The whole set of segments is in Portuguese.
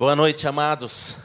Boa noite, amados.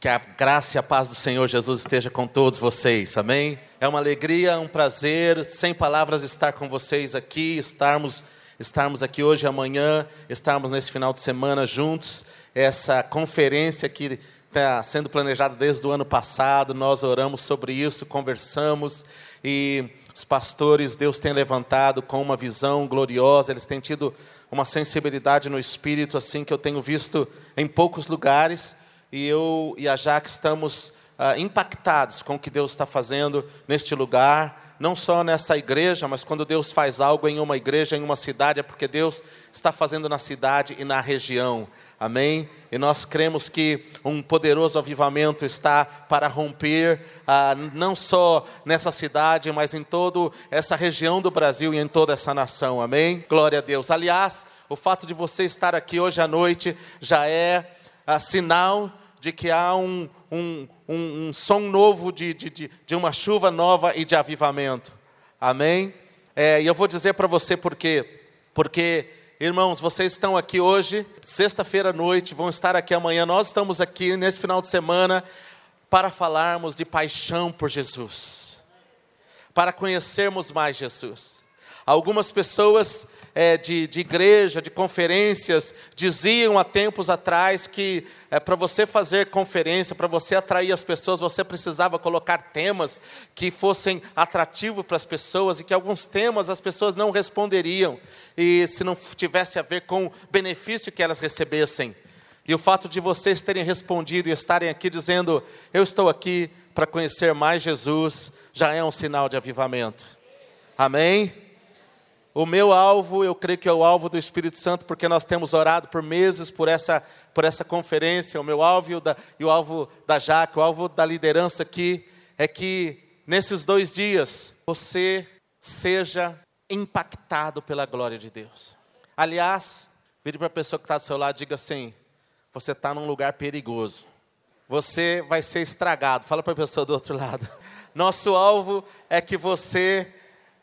Que a graça e a paz do Senhor Jesus esteja com todos vocês, amém? É uma alegria, um prazer, sem palavras, estar com vocês aqui, estarmos, estarmos aqui hoje amanhã, estarmos nesse final de semana juntos. Essa conferência que está sendo planejada desde o ano passado, nós oramos sobre isso, conversamos e os pastores, Deus tem levantado com uma visão gloriosa, eles têm tido uma sensibilidade no espírito assim que eu tenho visto em poucos lugares e eu e a Jaque estamos ah, impactados com o que Deus está fazendo neste lugar, não só nessa igreja, mas quando Deus faz algo em uma igreja, em uma cidade, é porque Deus está fazendo na cidade e na região. Amém? E nós cremos que um poderoso avivamento está para romper, ah, não só nessa cidade, mas em toda essa região do Brasil e em toda essa nação. Amém? Glória a Deus. Aliás, o fato de você estar aqui hoje à noite já é ah, sinal de que há um, um, um, um som novo, de, de, de, uma chuva nova e de avivamento. Amém? É, e eu vou dizer para você por quê. Porque Irmãos, vocês estão aqui hoje, sexta-feira à noite, vão estar aqui amanhã. Nós estamos aqui nesse final de semana para falarmos de paixão por Jesus, para conhecermos mais Jesus. Algumas pessoas é, de, de, igreja, de conferências, diziam há tempos atrás que é, para você fazer conferência, para você atrair as pessoas, você precisava colocar temas que fossem atrativos para as pessoas e que alguns temas as pessoas não responderiam, e se não tivesse a ver com o benefício que elas recebessem. E o fato de vocês terem respondido e estarem aqui dizendo, eu estou aqui para conhecer mais Jesus, já é um sinal de avivamento. Amém? O meu alvo, eu creio que é o alvo do Espírito Santo, porque nós temos orado por meses por essa, por essa conferência. O meu alvo e o, da, e o alvo da Jaque, o alvo da liderança aqui, é que nesses dois dias você seja impactado pela glória de Deus. Aliás, vire para a pessoa que está do seu lado e diga assim: você está num lugar perigoso. Você vai ser estragado. Fala para a pessoa do outro lado. Nosso alvo é que você.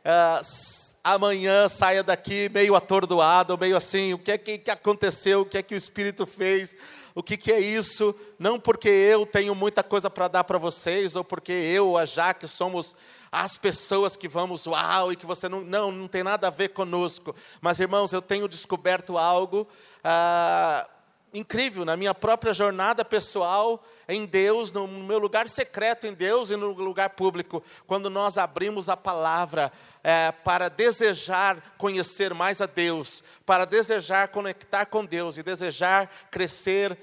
Uh, amanhã saia daqui meio atordoado, meio assim, o que é que, aconteceu, o que é que o Espírito fez, o que, que é isso, não porque eu tenho muita coisa para dar para vocês, ou porque eu, a Jaque, somos as pessoas que vamos, uau, e que você não, não, não tem nada a ver conosco, mas irmãos, eu tenho descoberto algo, ah, incrível na minha própria jornada pessoal em Deus, no meu lugar secreto em Deus e no lugar público, quando nós abrimos a palavra é, para desejar conhecer mais a Deus, para desejar conectar com Deus e desejar crescer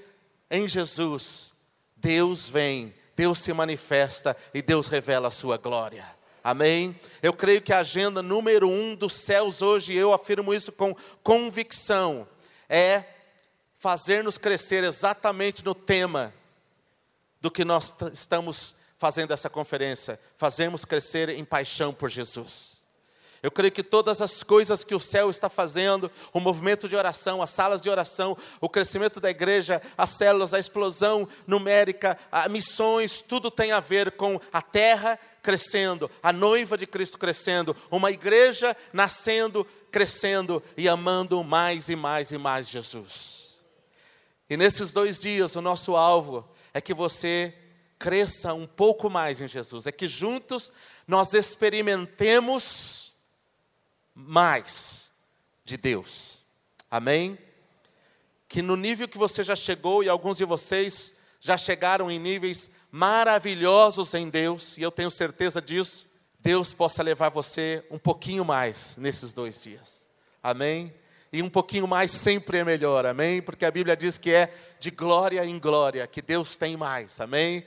em Jesus, Deus vem, Deus se manifesta e Deus revela a sua glória. Amém? Eu creio que a agenda número um dos céus hoje, eu afirmo isso com convicção, é fazer-nos crescer exatamente no tema do que nós estamos fazendo essa conferência, fazermos crescer em paixão por Jesus. Eu creio que todas as coisas que o céu está fazendo, o movimento de oração, as salas de oração, o crescimento da igreja, as células, a explosão numérica, as missões, tudo tem a ver com a terra crescendo, a noiva de Cristo crescendo, uma igreja nascendo, crescendo e amando mais e mais e mais Jesus. E nesses dois dias, o nosso alvo é que você cresça um pouco mais em Jesus, é que juntos nós experimentemos mais de Deus. Amém? Que no nível que você já chegou, e alguns de vocês já chegaram em níveis maravilhosos em Deus, e eu tenho certeza disso, Deus possa levar você um pouquinho mais nesses dois dias. Amém? e um pouquinho mais sempre é melhor, amém? Porque a Bíblia diz que é de glória em glória, que Deus tem mais, amém?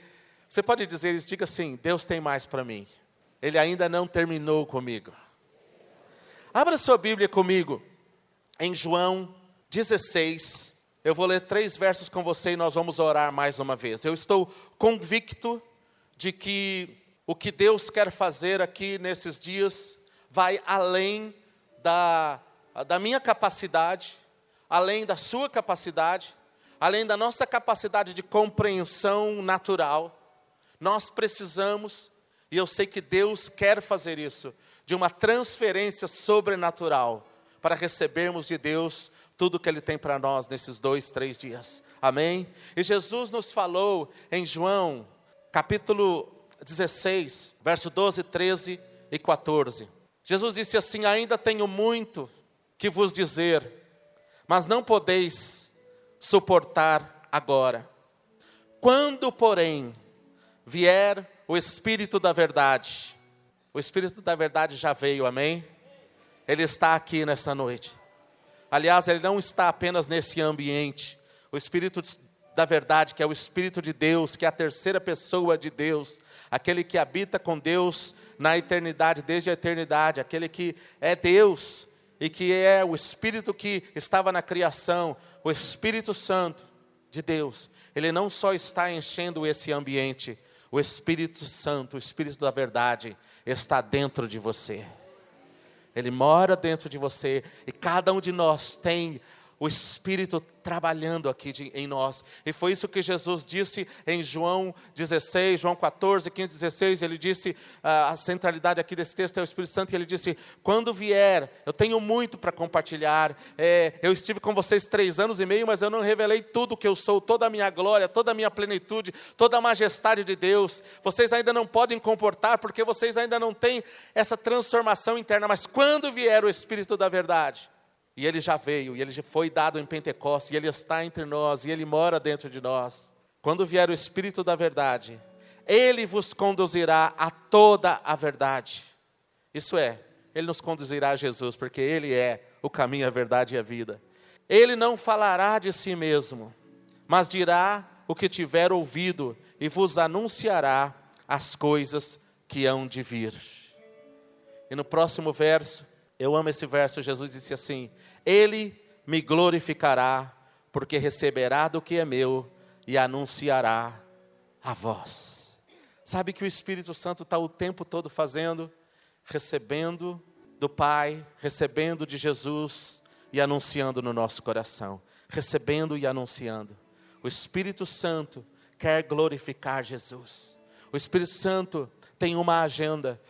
Você pode dizer isso, diga assim: Deus tem mais para mim, Ele ainda não terminou comigo. Abra sua Bíblia comigo, em João 16, eu vou ler três versos com você e nós vamos orar mais uma vez. Eu estou convicto de que o que Deus quer fazer aqui nesses dias vai além da da minha capacidade, além da sua capacidade, além da nossa capacidade de compreensão natural, nós precisamos, e eu sei que Deus quer fazer isso, de uma transferência sobrenatural para recebermos de Deus tudo que Ele tem para nós nesses dois, três dias. Amém? E Jesus nos falou em João, capítulo 16, verso 12, 13 e 14. Jesus disse assim: Ainda tenho muito que vos dizer, mas não podeis suportar agora. Quando, porém, vier o Espírito da Verdade, o Espírito da Verdade já veio, amém? Ele está aqui nessa noite. Aliás, ele não está apenas nesse ambiente. O Espírito da Verdade, que é o Espírito de Deus, que é a terceira pessoa de Deus, aquele que habita com Deus na eternidade, desde a eternidade, aquele que é Deus e que é o Espírito que estava na criação, o Espírito Santo de Deus. Ele não só está enchendo esse ambiente, o Espírito Santo, o Espírito da Verdade, está dentro de você. Ele mora dentro de você e cada um de nós tem o Espírito trabalhando aqui de, em nós. E foi isso que Jesus disse em João 16, João 14, 15, 16. Ele disse, ah, a centralidade aqui desse texto é o Espírito Santo, e ele disse: Quando vier, eu tenho muito para compartilhar. É, eu estive com vocês três anos e meio, mas eu não revelei tudo o que eu sou, toda a minha glória, toda a minha plenitude, toda a majestade de Deus. Vocês ainda não podem comportar, porque vocês ainda não têm essa transformação interna. Mas quando vier o Espírito da verdade, e ele já veio, e ele já foi dado em Pentecostes, e ele está entre nós, e ele mora dentro de nós. Quando vier o Espírito da verdade, ele vos conduzirá a toda a verdade. Isso é, ele nos conduzirá a Jesus, porque ele é o caminho, a verdade e a vida. Ele não falará de si mesmo, mas dirá o que tiver ouvido e vos anunciará as coisas que hão de vir. E no próximo verso, eu amo esse verso, Jesus disse assim: Ele me glorificará, porque receberá do que é meu e anunciará a vós. Sabe que o Espírito Santo está o tempo todo fazendo, recebendo do Pai, recebendo de Jesus e anunciando no nosso coração, recebendo e anunciando. O Espírito Santo quer glorificar Jesus. O Espírito Santo tem uma agenda,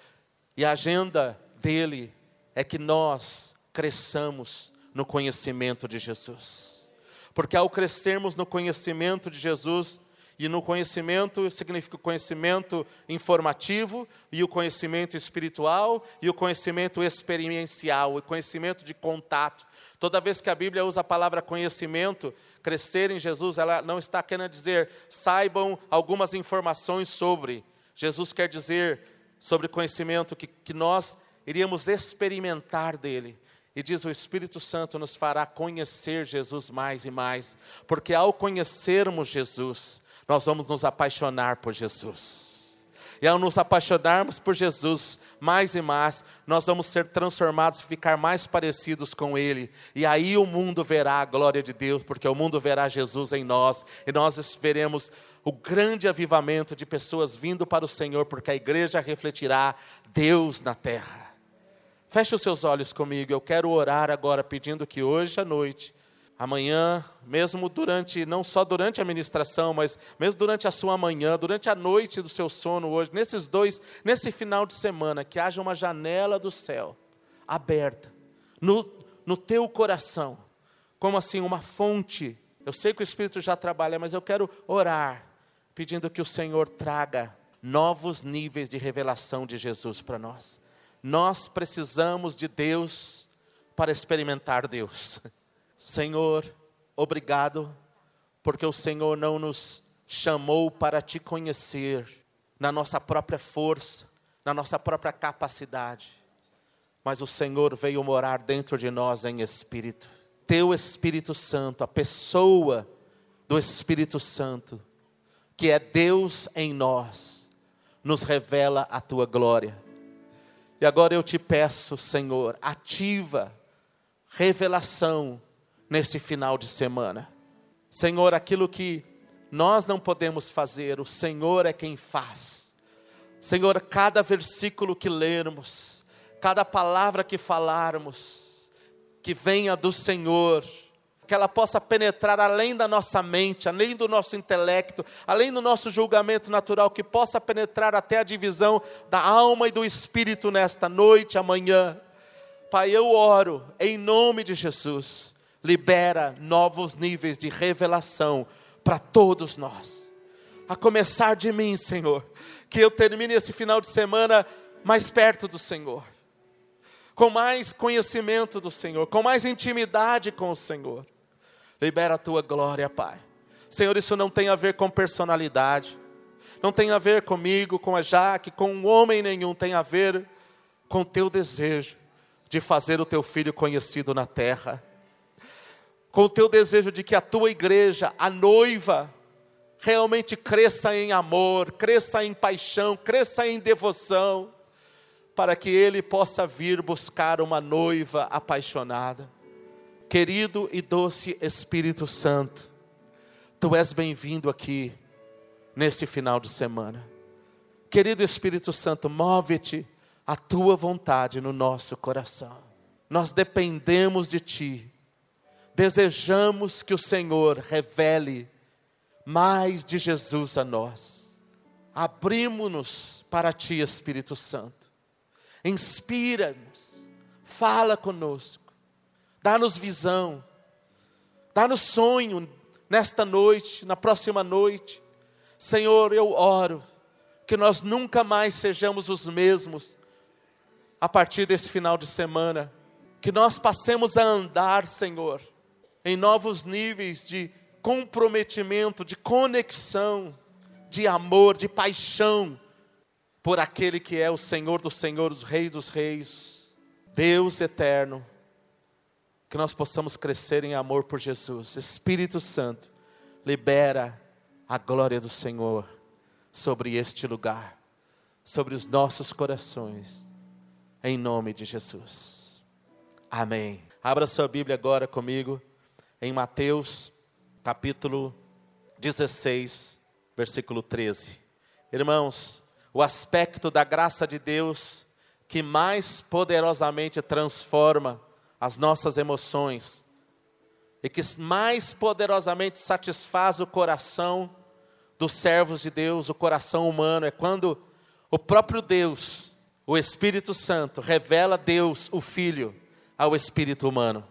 e a agenda dele é que nós cresçamos no conhecimento de Jesus. Porque ao crescermos no conhecimento de Jesus, e no conhecimento significa o conhecimento informativo, e o conhecimento espiritual, e o conhecimento experiencial, o conhecimento de contato. Toda vez que a Bíblia usa a palavra conhecimento, crescer em Jesus, ela não está querendo dizer saibam algumas informações sobre. Jesus quer dizer sobre conhecimento que, que nós iríamos experimentar dele. E diz: o Espírito Santo nos fará conhecer Jesus mais e mais, porque ao conhecermos Jesus, nós vamos nos apaixonar por Jesus. E ao nos apaixonarmos por Jesus mais e mais, nós vamos ser transformados e ficar mais parecidos com Ele. E aí o mundo verá a glória de Deus, porque o mundo verá Jesus em nós, e nós veremos o grande avivamento de pessoas vindo para o Senhor, porque a igreja refletirá Deus na terra. Feche os seus olhos comigo. Eu quero orar agora pedindo que hoje à noite, amanhã, mesmo durante, não só durante a ministração, mas mesmo durante a sua manhã, durante a noite do seu sono hoje, nesses dois, nesse final de semana, que haja uma janela do céu aberta no, no teu coração, como assim uma fonte. Eu sei que o Espírito já trabalha, mas eu quero orar, pedindo que o Senhor traga novos níveis de revelação de Jesus para nós. Nós precisamos de Deus para experimentar Deus. Senhor, obrigado, porque o Senhor não nos chamou para te conhecer na nossa própria força, na nossa própria capacidade, mas o Senhor veio morar dentro de nós em espírito. Teu Espírito Santo, a pessoa do Espírito Santo, que é Deus em nós, nos revela a tua glória e agora eu te peço, Senhor, ativa revelação nesse final de semana. Senhor, aquilo que nós não podemos fazer, o Senhor é quem faz. Senhor, cada versículo que lermos, cada palavra que falarmos, que venha do Senhor, que ela possa penetrar além da nossa mente, além do nosso intelecto, além do nosso julgamento natural, que possa penetrar até a divisão da alma e do espírito nesta noite, amanhã. Pai, eu oro em nome de Jesus, libera novos níveis de revelação para todos nós. A começar de mim, Senhor, que eu termine esse final de semana mais perto do Senhor, com mais conhecimento do Senhor, com mais intimidade com o Senhor. Libera a tua glória, Pai. Senhor, isso não tem a ver com personalidade, não tem a ver comigo, com a Jaque, com um homem nenhum, tem a ver com o teu desejo de fazer o teu filho conhecido na terra, com o teu desejo de que a tua igreja, a noiva, realmente cresça em amor, cresça em paixão, cresça em devoção, para que ele possa vir buscar uma noiva apaixonada. Querido e doce Espírito Santo, tu és bem-vindo aqui neste final de semana. Querido Espírito Santo, move-te a tua vontade no nosso coração. Nós dependemos de ti. Desejamos que o Senhor revele mais de Jesus a nós. Abrimos-nos para ti, Espírito Santo. Inspira-nos. Fala conosco. Dá-nos visão. Dá-nos sonho nesta noite, na próxima noite. Senhor, eu oro que nós nunca mais sejamos os mesmos a partir desse final de semana. Que nós passemos a andar, Senhor, em novos níveis de comprometimento, de conexão, de amor, de paixão por aquele que é o Senhor dos Senhores, Rei dos Reis, Deus eterno. Que nós possamos crescer em amor por Jesus. Espírito Santo, libera a glória do Senhor sobre este lugar, sobre os nossos corações em nome de Jesus. Amém. Abra sua Bíblia agora comigo em Mateus, capítulo 16, versículo 13. Irmãos, o aspecto da graça de Deus que mais poderosamente transforma as nossas emoções e que mais poderosamente satisfaz o coração dos servos de Deus, o coração humano, é quando o próprio Deus o Espírito Santo revela Deus, o Filho, ao espírito humano.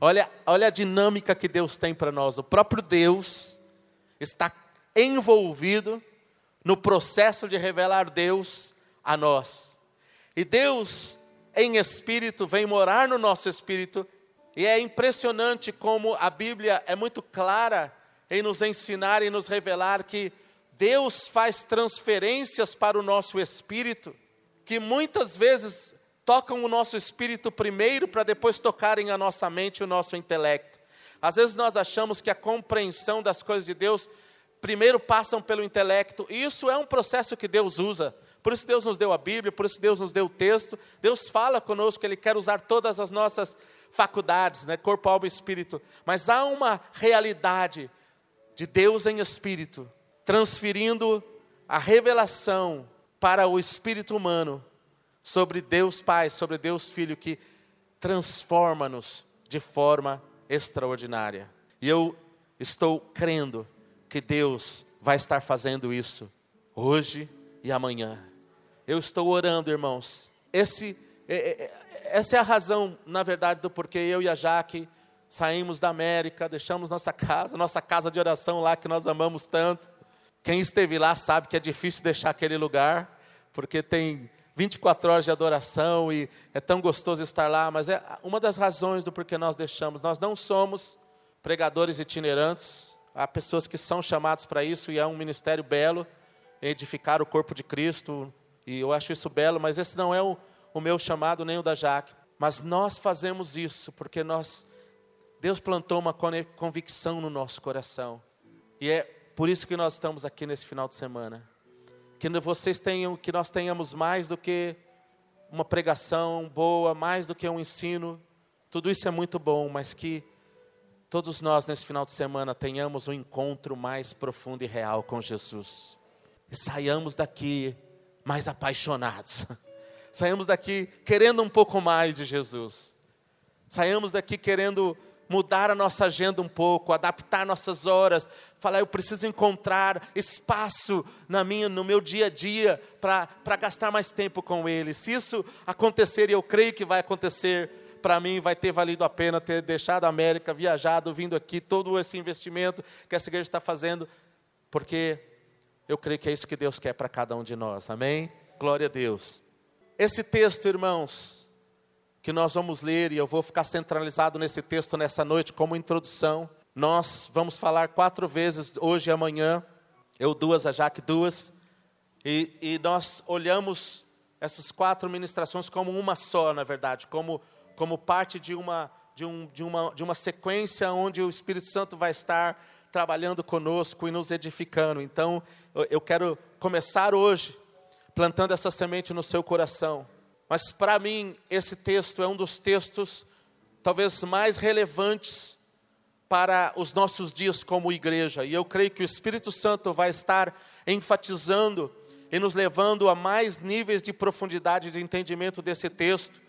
Olha, olha a dinâmica que Deus tem para nós. O próprio Deus está envolvido no processo de revelar Deus a nós. E Deus, em espírito, vem morar no nosso espírito. E é impressionante como a Bíblia é muito clara em nos ensinar e nos revelar que Deus faz transferências para o nosso espírito que muitas vezes tocam o nosso espírito primeiro para depois tocarem a nossa mente e o nosso intelecto. Às vezes nós achamos que a compreensão das coisas de Deus primeiro passam pelo intelecto, e isso é um processo que Deus usa. Por isso Deus nos deu a Bíblia, por isso Deus nos deu o texto. Deus fala conosco, Ele quer usar todas as nossas faculdades, né? corpo, alma e espírito. Mas há uma realidade de Deus em espírito, transferindo a revelação para o espírito humano sobre Deus Pai, sobre Deus Filho, que transforma-nos de forma extraordinária. E eu estou crendo que Deus vai estar fazendo isso hoje e amanhã. Eu estou orando, irmãos. Esse, é, é, é, essa é a razão, na verdade, do porquê eu e a Jaque saímos da América, deixamos nossa casa, nossa casa de oração lá que nós amamos tanto. Quem esteve lá sabe que é difícil deixar aquele lugar porque tem 24 horas de adoração e é tão gostoso estar lá, mas é uma das razões do porquê nós deixamos. Nós não somos pregadores itinerantes, há pessoas que são chamadas para isso e é um ministério belo, edificar o corpo de Cristo, e eu acho isso belo, mas esse não é o, o meu chamado nem o da Jaque. Mas nós fazemos isso porque nós Deus plantou uma convicção no nosso coração. E é por isso que nós estamos aqui nesse final de semana que vocês tenham, que nós tenhamos mais do que uma pregação boa, mais do que um ensino. Tudo isso é muito bom, mas que todos nós nesse final de semana tenhamos um encontro mais profundo e real com Jesus. E saiamos daqui mais apaixonados. Saiamos daqui querendo um pouco mais de Jesus. Saiamos daqui querendo mudar a nossa agenda um pouco, adaptar nossas horas, falar, eu preciso encontrar espaço na minha, no meu dia a dia para gastar mais tempo com Ele. Se isso acontecer, e eu creio que vai acontecer, para mim vai ter valido a pena ter deixado a América, viajado, vindo aqui, todo esse investimento que essa igreja está fazendo, porque eu creio que é isso que Deus quer para cada um de nós, amém? Glória a Deus. Esse texto, irmãos, que nós vamos ler, e eu vou ficar centralizado nesse texto nessa noite como introdução, nós vamos falar quatro vezes hoje e amanhã, eu duas, a Jaque duas, e, e nós olhamos essas quatro ministrações como uma só, na verdade, como, como parte de uma, de, um, de, uma, de uma sequência onde o Espírito Santo vai estar trabalhando conosco e nos edificando. Então, eu quero começar hoje plantando essa semente no seu coração. Mas para mim, esse texto é um dos textos talvez mais relevantes para os nossos dias como igreja. E eu creio que o Espírito Santo vai estar enfatizando e nos levando a mais níveis de profundidade de entendimento desse texto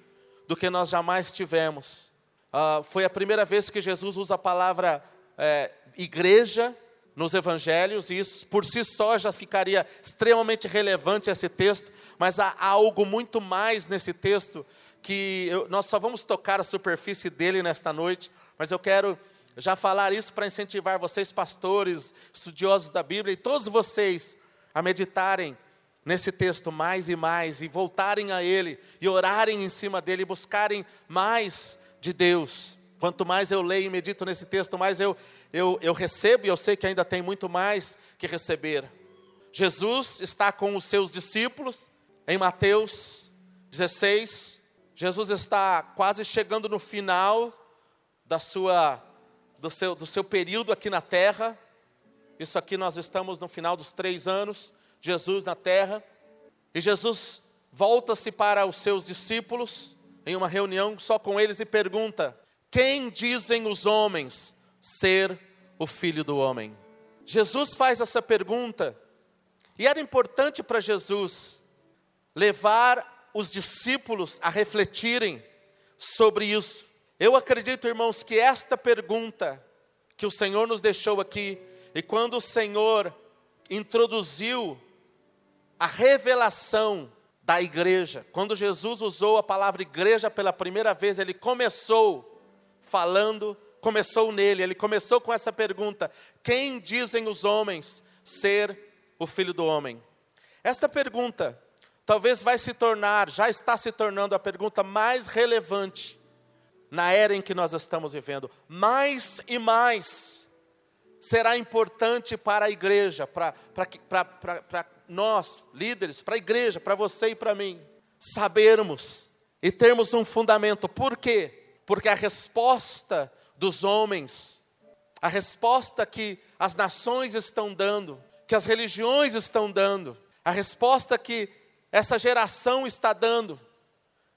do que nós jamais tivemos. Uh, foi a primeira vez que Jesus usa a palavra é, igreja nos evangelhos, e isso por si só já ficaria extremamente relevante esse texto, mas há algo muito mais nesse texto que eu, nós só vamos tocar a superfície dele nesta noite, mas eu quero já falar isso para incentivar vocês, pastores, estudiosos da Bíblia, e todos vocês a meditarem nesse texto mais e mais, e voltarem a ele, e orarem em cima dele, e buscarem mais de Deus. Quanto mais eu leio e medito nesse texto, mais eu, eu, eu recebo, e eu sei que ainda tem muito mais que receber. Jesus está com os seus discípulos, em Mateus 16, Jesus está quase chegando no final da sua do seu, do seu período aqui na terra. Isso aqui nós estamos no final dos três anos, Jesus na terra. E Jesus volta-se para os seus discípulos, em uma reunião só com eles, e pergunta: Quem dizem os homens ser o filho do homem? Jesus faz essa pergunta, e era importante para Jesus levar os discípulos a refletirem sobre isso. Eu acredito, irmãos, que esta pergunta que o Senhor nos deixou aqui, e quando o Senhor introduziu a revelação da igreja, quando Jesus usou a palavra igreja pela primeira vez, ele começou falando, começou nele, ele começou com essa pergunta: Quem dizem os homens ser o filho do homem? Esta pergunta talvez vai se tornar, já está se tornando a pergunta mais relevante na era em que nós estamos vivendo. Mais e mais será importante para a igreja, para, para, para, para nós, líderes, para a igreja, para você e para mim, sabermos e termos um fundamento. Por quê? Porque a resposta dos homens, a resposta que as nações estão dando, que as religiões estão dando, a resposta que essa geração está dando,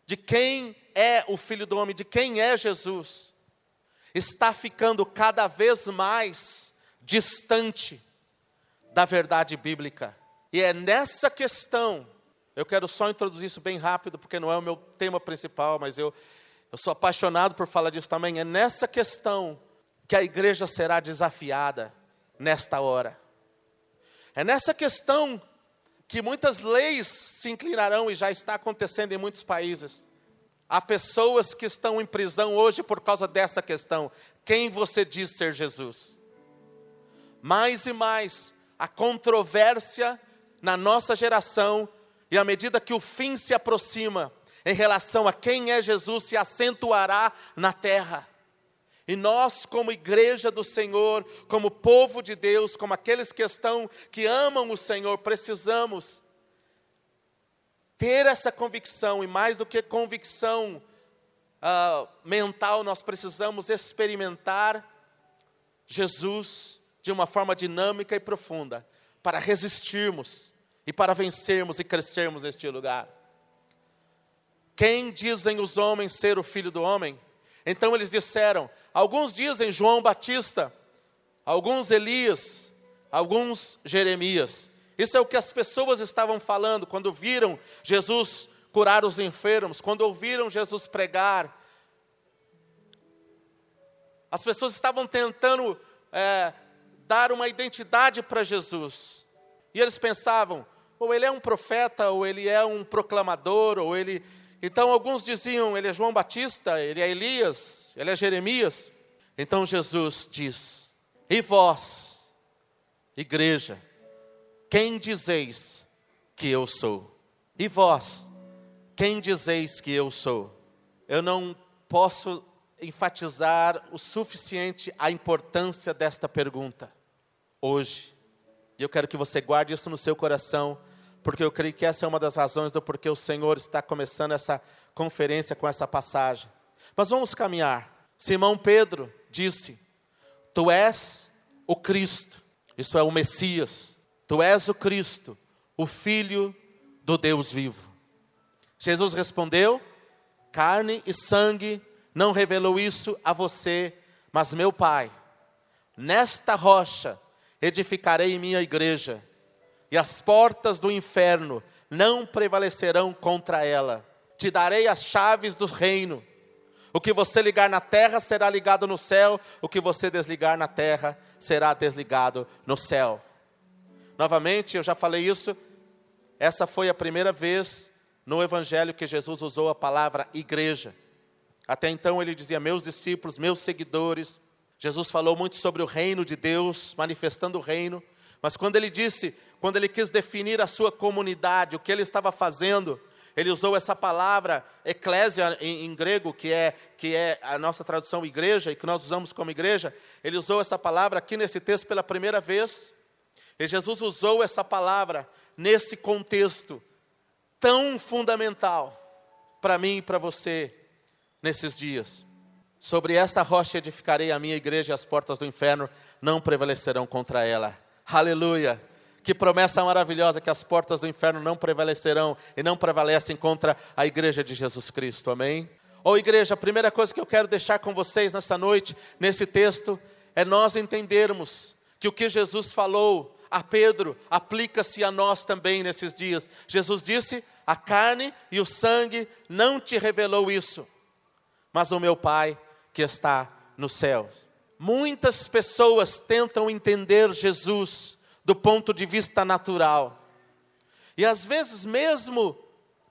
de quem é o Filho do Homem, de quem é Jesus, está ficando cada vez mais distante da verdade bíblica. E é nessa questão, eu quero só introduzir isso bem rápido, porque não é o meu tema principal, mas eu, eu sou apaixonado por falar disso também. É nessa questão que a igreja será desafiada nesta hora. É nessa questão que muitas leis se inclinarão e já está acontecendo em muitos países. Há pessoas que estão em prisão hoje por causa dessa questão. Quem você diz ser Jesus? Mais e mais, a controvérsia na nossa geração, e à medida que o fim se aproxima, em relação a quem é Jesus, se acentuará na terra. E nós, como igreja do Senhor, como povo de Deus, como aqueles que estão, que amam o Senhor, precisamos ter essa convicção, e mais do que convicção uh, mental, nós precisamos experimentar Jesus de uma forma dinâmica e profunda, para resistirmos e para vencermos e crescermos neste lugar. Quem dizem os homens ser o filho do homem? Então eles disseram: alguns dizem João Batista, alguns Elias, alguns Jeremias. Isso é o que as pessoas estavam falando quando viram Jesus curar os enfermos, quando ouviram Jesus pregar. As pessoas estavam tentando é, dar uma identidade para Jesus. E eles pensavam, ou ele é um profeta, ou ele é um proclamador, ou ele. Então alguns diziam: ele é João Batista, ele é Elias, ele é Jeremias. Então Jesus diz: E vós, igreja, quem dizeis que eu sou? E vós, quem dizeis que eu sou? Eu não posso enfatizar o suficiente a importância desta pergunta hoje. E eu quero que você guarde isso no seu coração, porque eu creio que essa é uma das razões do porquê o Senhor está começando essa conferência com essa passagem. Mas vamos caminhar. Simão Pedro disse: Tu és o Cristo, isso é o Messias, tu és o Cristo, o Filho do Deus vivo. Jesus respondeu: Carne e sangue não revelou isso a você, mas meu Pai. Nesta rocha edificarei minha igreja, e as portas do inferno não prevalecerão contra ela. Te darei as chaves do reino. O que você ligar na terra será ligado no céu, o que você desligar na terra será desligado no céu. Novamente, eu já falei isso, essa foi a primeira vez no Evangelho que Jesus usou a palavra igreja. Até então ele dizia: Meus discípulos, meus seguidores. Jesus falou muito sobre o reino de Deus, manifestando o reino. Mas quando ele disse, quando ele quis definir a sua comunidade, o que ele estava fazendo, ele usou essa palavra eclésia em, em, grego, que é, que é a nossa tradução igreja, e que nós usamos como igreja. Ele usou essa palavra aqui nesse texto pela primeira vez. E Jesus usou essa palavra nesse contexto tão fundamental para mim e para você nesses dias. Sobre esta rocha edificarei a minha igreja e as portas do inferno não prevalecerão contra ela. Aleluia! Que promessa maravilhosa que as portas do inferno não prevalecerão e não prevalecem contra a igreja de Jesus Cristo. Amém? Ou oh, igreja, a primeira coisa que eu quero deixar com vocês nessa noite, nesse texto, é nós entendermos que o que Jesus falou a Pedro aplica-se a nós também nesses dias. Jesus disse: A carne e o sangue não te revelou isso, mas o meu Pai que está no céu. Muitas pessoas tentam entender Jesus do ponto de vista natural. E às vezes, mesmo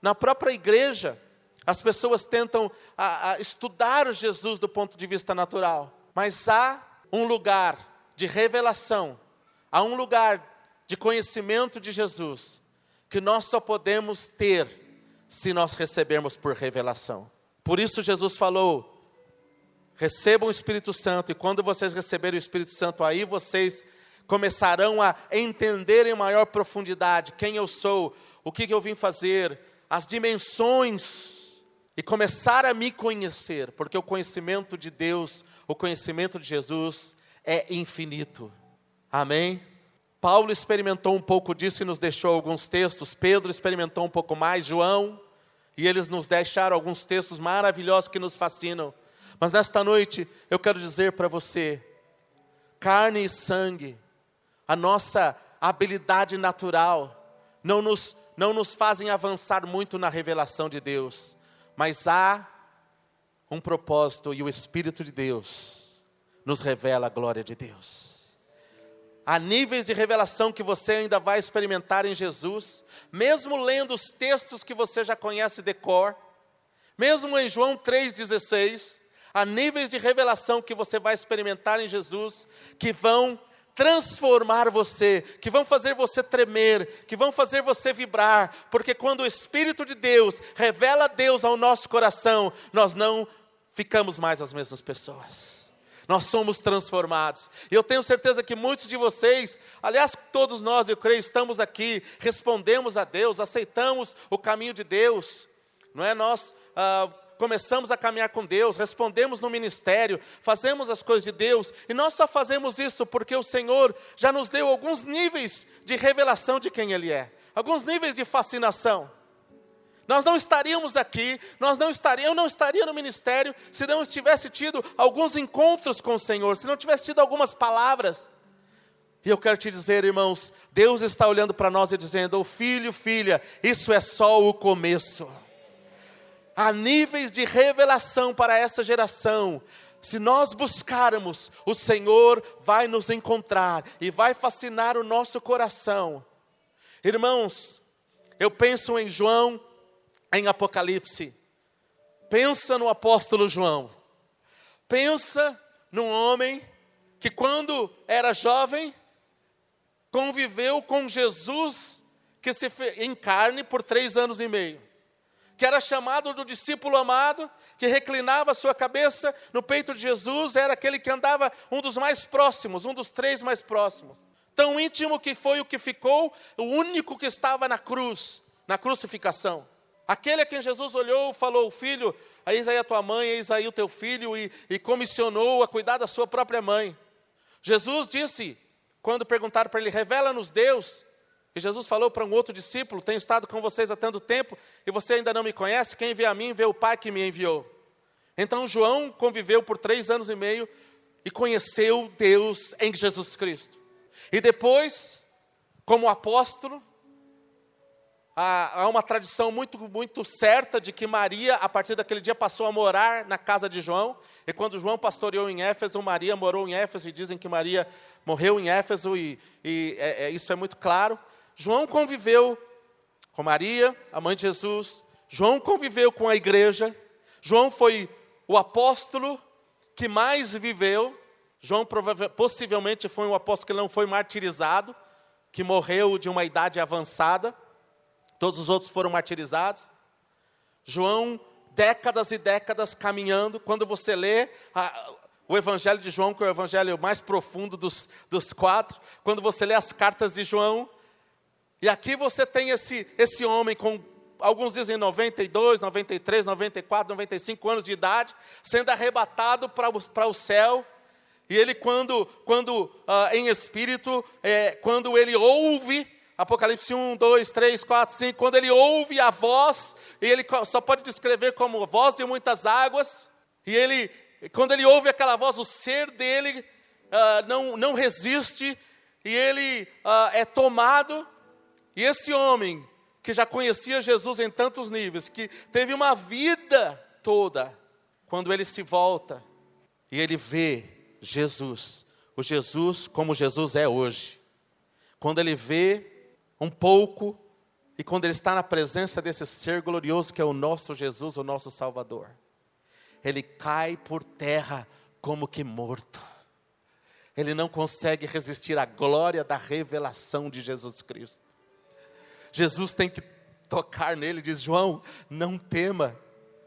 na própria igreja, as pessoas tentam a, a estudar Jesus do ponto de vista natural. Mas há um lugar de revelação, há um lugar de conhecimento de Jesus, que nós só podemos ter se nós recebermos por revelação. Por isso Jesus falou: recebam o Espírito Santo, e quando vocês receberem o Espírito Santo, aí vocês começarão a entender em maior profundidade quem eu sou, o que eu vim fazer, as dimensões, e começar a me conhecer, porque o conhecimento de Deus, o conhecimento de Jesus é infinito. Amém? Paulo experimentou um pouco disso e nos deixou alguns textos, Pedro experimentou um pouco mais, João, e eles nos deixaram alguns textos maravilhosos que nos fascinam. Mas nesta noite eu quero dizer para você: carne e sangue, a nossa habilidade natural, não nos, não nos fazem avançar muito na revelação de Deus, mas há um propósito e o Espírito de Deus nos revela a glória de Deus. Há níveis de revelação que você ainda vai experimentar em Jesus, mesmo lendo os textos que você já conhece de cor, mesmo em João 3,16, Há níveis de revelação que você vai experimentar em Jesus que vão transformar você, que vão fazer você tremer, que vão fazer você vibrar, porque quando o Espírito de Deus revela Deus ao nosso coração, nós não ficamos mais as mesmas pessoas. Nós somos transformados. E eu tenho certeza que muitos de vocês, aliás, todos nós, eu creio, estamos aqui, respondemos a Deus, aceitamos o caminho de Deus. Não é nós ah, começamos a caminhar com Deus, respondemos no ministério, fazemos as coisas de Deus, e nós só fazemos isso porque o Senhor já nos deu alguns níveis de revelação de quem Ele é, alguns níveis de fascinação. Nós não estaríamos aqui, nós não estaríamos, eu não estaria no ministério se não tivesse tido alguns encontros com o Senhor, se não tivesse tido algumas palavras. E eu quero te dizer, irmãos, Deus está olhando para nós e dizendo: oh, filho, filha, isso é só o começo há níveis de revelação para essa geração. Se nós buscarmos, o Senhor vai nos encontrar e vai fascinar o nosso coração. Irmãos, eu penso em João, em Apocalipse. Pensa no apóstolo João. Pensa num homem que, quando era jovem, conviveu com Jesus, que se em carne por três anos e meio. Que era chamado do discípulo amado, que reclinava sua cabeça no peito de Jesus, era aquele que andava um dos mais próximos, um dos três mais próximos. Tão íntimo que foi o que ficou, o único que estava na cruz, na crucificação. Aquele a quem Jesus olhou, falou: Filho, eis aí a tua mãe, eis aí o teu filho, e, e comissionou a cuidar da sua própria mãe. Jesus disse, quando perguntaram para ele: Revela-nos Deus. E Jesus falou para um outro discípulo: Tenho estado com vocês há tanto tempo e você ainda não me conhece. Quem vê a mim, vê o Pai que me enviou. Então João conviveu por três anos e meio e conheceu Deus em Jesus Cristo. E depois, como apóstolo, há, uma tradição muito, muito certa de que Maria, a partir daquele dia, passou a morar na casa de João. E quando João pastoreou em Éfeso, Maria morou em Éfeso, e dizem que Maria morreu em Éfeso, e, e é, é, isso é muito claro. João conviveu com Maria, a mãe de Jesus. João conviveu com a igreja. João foi o apóstolo que mais viveu. João possivelmente foi um apóstolo que não foi martirizado, que morreu de uma idade avançada. Todos os outros foram martirizados. João, décadas e décadas caminhando. Quando você lê a, o Evangelho de João, que é o evangelho mais profundo dos, dos quatro, quando você lê as cartas de João, e aqui você tem esse, esse homem com, alguns dizem 92, 93, 94, 95 anos de idade, sendo arrebatado para o, céu. E ele, quando, quando uh, em espírito, é, quando ele ouve Apocalipse 1, 2, 3, 4, 5, quando ele ouve a voz, e ele só pode descrever como voz de muitas águas, e ele, quando ele ouve aquela voz, o ser dele uh, não, não resiste, e ele uh, é tomado, e esse homem, que já conhecia Jesus em tantos níveis, que teve uma vida toda, quando ele se volta, e ele vê Jesus, o Jesus como Jesus é hoje, quando ele vê um pouco, e quando ele está na presença desse ser glorioso que é o nosso Jesus, o nosso Salvador, ele cai por terra como que morto. Ele não consegue resistir à glória da revelação de Jesus Cristo. Jesus tem que tocar nele, diz João, não tema,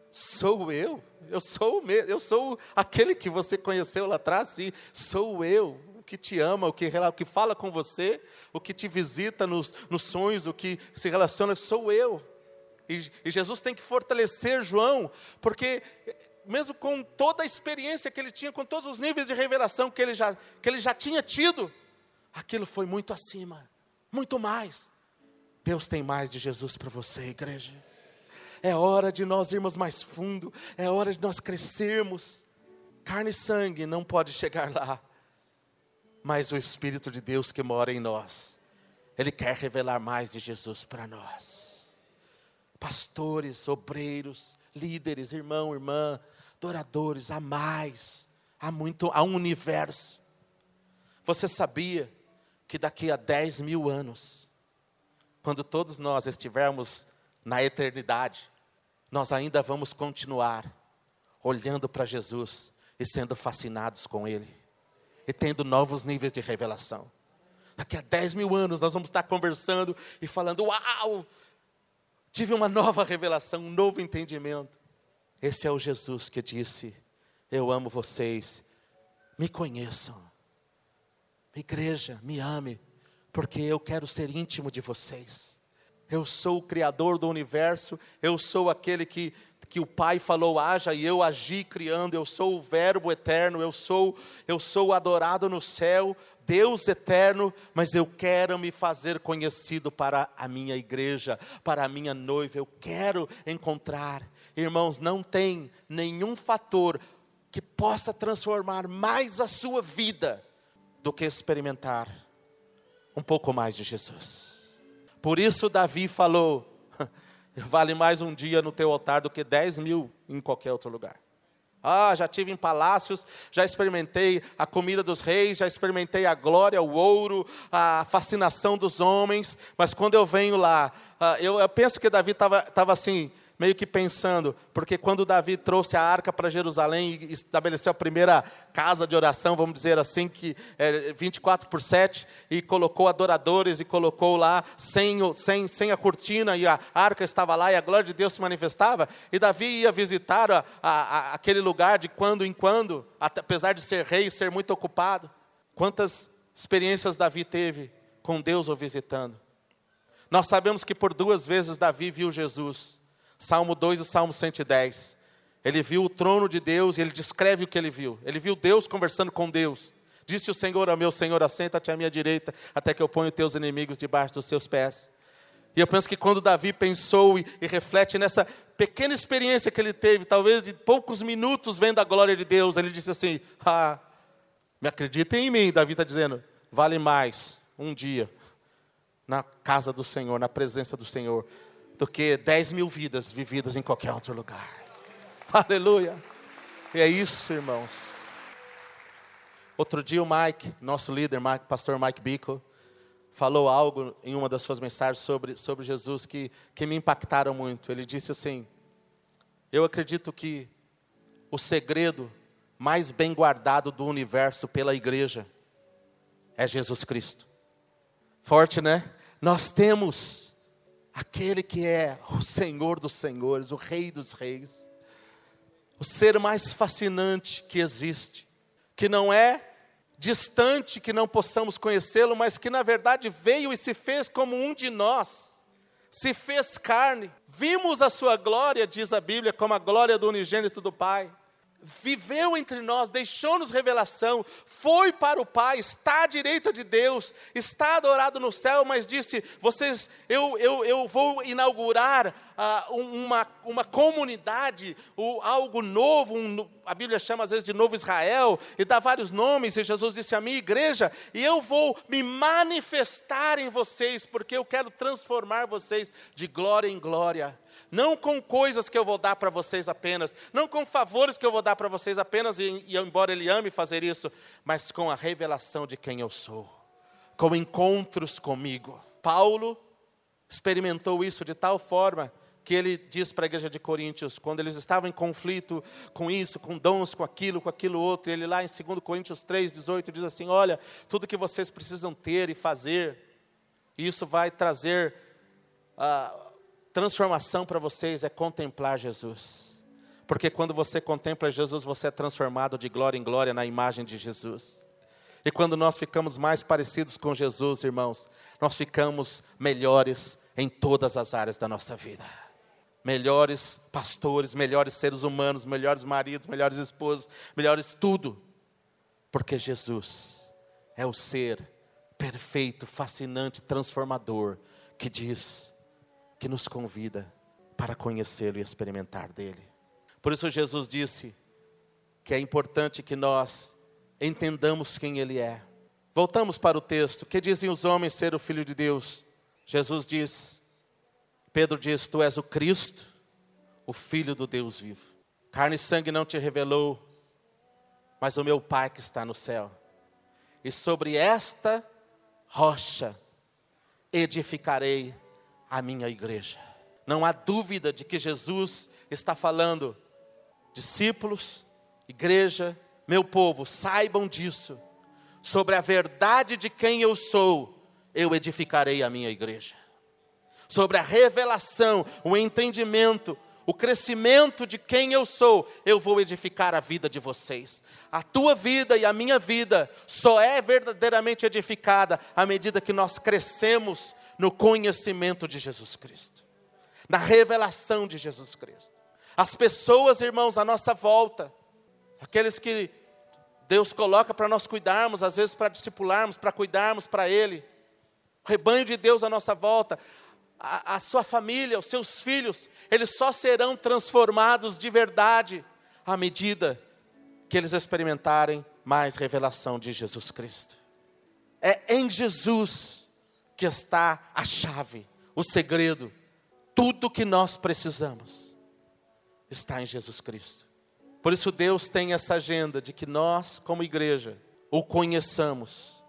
sou eu. Eu sou o eu sou aquele que você conheceu lá atrás, sim, sou eu que te ama, o que, o que fala com você, o que te visita nos, nos sonhos, o que se relaciona, sou eu. E, e Jesus tem que fortalecer João, porque mesmo com toda a experiência que ele tinha, com todos os níveis de revelação que ele já, que ele já tinha tido, aquilo foi muito acima, muito mais. Deus tem mais de Jesus para você, igreja. É hora de nós irmos mais fundo, é hora de nós crescermos. Carne e sangue não pode chegar lá, mas o Espírito de Deus que mora em nós, Ele quer revelar mais de Jesus para nós. Pastores, obreiros, líderes, irmão, irmã, adoradores, há mais, há muito, há um universo. Você sabia que daqui a 10 mil anos, quando todos nós estivermos na eternidade, nós ainda vamos continuar olhando para Jesus e sendo fascinados com Ele e tendo novos níveis de revelação. Daqui a 10 mil anos nós vamos estar conversando e falando: Uau! Tive uma nova revelação, um novo entendimento. Esse é o Jesus que disse: Eu amo vocês, me conheçam. Igreja, me ame, porque eu quero ser íntimo de vocês. Eu sou o Criador do universo, eu sou aquele que que o Pai falou haja e eu agi criando, eu sou o Verbo eterno, eu sou eu sou adorado no céu, Deus eterno, mas eu quero me fazer conhecido para a minha igreja, para a minha noiva, eu quero encontrar. Irmãos, não tem nenhum fator que possa transformar mais a sua vida do que experimentar um pouco mais de Jesus. Por isso Davi falou: Vale mais um dia no teu altar do que dez mil em qualquer outro lugar. Ah, já tive em palácios, já experimentei a comida dos reis, já experimentei a glória, o ouro, a fascinação dos homens, mas quando eu venho lá, ah, eu, eu penso que Davi estava assim, meio que pensando, porque quando Davi trouxe a arca para Jerusalém e estabeleceu a primeira casa de oração, vamos dizer assim, que é 24 por 7, e colocou adoradores e colocou lá sem, sem, sem a cortina, e a arca estava lá e a glória de Deus se manifestava, e Davi ia visitar a, a, aquele lugar de quando em quando, apesar de ser rei e ser muito ocupado. Quantas experiências Davi teve com Deus o visitando? Nós sabemos que por duas vezes Davi viu Jesus. Salmo 2 e Salmo 110. Ele viu o trono de Deus e ele descreve o que ele viu. Ele viu Deus conversando com Deus. Disse o Senhor ao meu Senhor: Assenta-te à minha direita, até que eu ponha teus inimigos debaixo dos seus pés. E eu penso que quando Davi pensou e, e, reflete nessa pequena experiência que ele teve, talvez de poucos minutos vendo a glória de Deus, ele disse assim: Ah, me acreditem em mim, Davi está dizendo, vale mais um dia na casa do Senhor, na presença do Senhor, do que 10 mil vidas vividas em qualquer outro lugar. Aleluia. E é isso, irmãos. Outro dia o Mike, nosso líder, Mike, pastor Mike Bico, falou algo em uma das suas mensagens sobre, sobre Jesus que, que me impactaram muito. Ele disse assim: Eu acredito que o segredo mais bem guardado do universo pela igreja é Jesus Cristo. Forte, né? Nós temos aquele que é o Senhor dos Senhores, o Rei dos Reis, o ser mais fascinante que existe, que não é distante que não possamos conhecê-lo, mas que na verdade veio e se fez como um de nós, se fez carne. Vimos a sua glória, diz a Bíblia, como a glória do unigênito do Pai viveu entre nós, deixou-nos revelação, foi para o Pai, está à direita de Deus, está adorado no céu, mas disse: vocês, eu, eu, eu vou inaugurar uh, uma, uma comunidade, uh, algo novo, um, a Bíblia chama às vezes de novo Israel, e dá vários nomes, e Jesus disse a minha igreja, e eu vou me manifestar em vocês, porque eu quero transformar vocês de glória em glória não com coisas que eu vou dar para vocês apenas, não com favores que eu vou dar para vocês apenas, e, e embora Ele ame fazer isso, mas com a revelação de quem eu sou, com encontros comigo. Paulo experimentou isso de tal forma que ele diz para a igreja de Coríntios, quando eles estavam em conflito com isso, com dons, com aquilo, com aquilo outro, ele lá em 2 Coríntios 3, 18 diz assim: Olha, tudo que vocês precisam ter e fazer, isso vai trazer. Uh, Transformação para vocês é contemplar Jesus. Porque quando você contempla Jesus, você é transformado de glória em glória na imagem de Jesus. E quando nós ficamos mais parecidos com Jesus, irmãos, nós ficamos melhores em todas as áreas da nossa vida. Melhores pastores, melhores seres humanos, melhores maridos, melhores esposos, melhores tudo. Porque Jesus é o ser perfeito, fascinante, transformador, que diz: que nos convida para conhecê-lo e experimentar dele. Por isso Jesus disse que é importante que nós entendamos quem ele é. Voltamos para o texto. Que dizem os homens ser o filho de Deus? Jesus diz, Pedro diz: Tu és o Cristo, o filho do Deus vivo. Carne e sangue não te revelou, mas o meu Pai que está no céu. E sobre esta rocha edificarei a minha igreja. Não há dúvida de que Jesus está falando, discípulos, igreja, meu povo, saibam disso. Sobre a verdade de quem eu sou, eu edificarei a minha igreja. Sobre a revelação, o entendimento, o crescimento de quem eu sou, eu vou edificar a vida de vocês. A tua vida e a minha vida só é verdadeiramente edificada à medida que nós crescemos no conhecimento de Jesus Cristo, na revelação de Jesus Cristo. As pessoas, irmãos, à nossa volta, aqueles que Deus coloca para nós cuidarmos, às vezes para discipularmos, para cuidarmos para Ele, o rebanho de Deus à nossa volta, a, a sua família, os seus filhos, eles só serão transformados de verdade à medida que eles experimentarem mais revelação de Jesus Cristo. É em Jesus que está a chave, o segredo, tudo que nós precisamos está em Jesus Cristo. Por isso Deus tem essa agenda de que nós, como igreja, o conheçamos,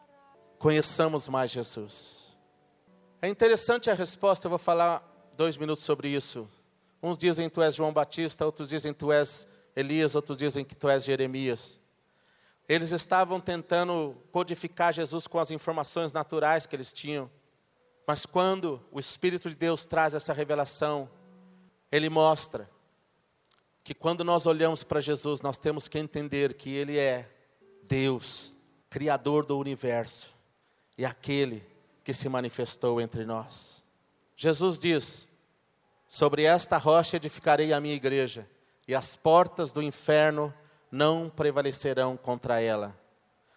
conheçamos mais Jesus. É interessante a resposta, eu vou falar dois minutos sobre isso. Uns dizem tu és João Batista, outros dizem tu és Elias, outros dizem que tu és Jeremias. Eles estavam tentando codificar Jesus com as informações naturais que eles tinham. Mas quando o Espírito de Deus traz essa revelação, ele mostra que quando nós olhamos para Jesus, nós temos que entender que Ele é Deus, Criador do universo, e aquele que se manifestou entre nós. Jesus diz: Sobre esta rocha edificarei a minha igreja, e as portas do inferno não prevalecerão contra ela.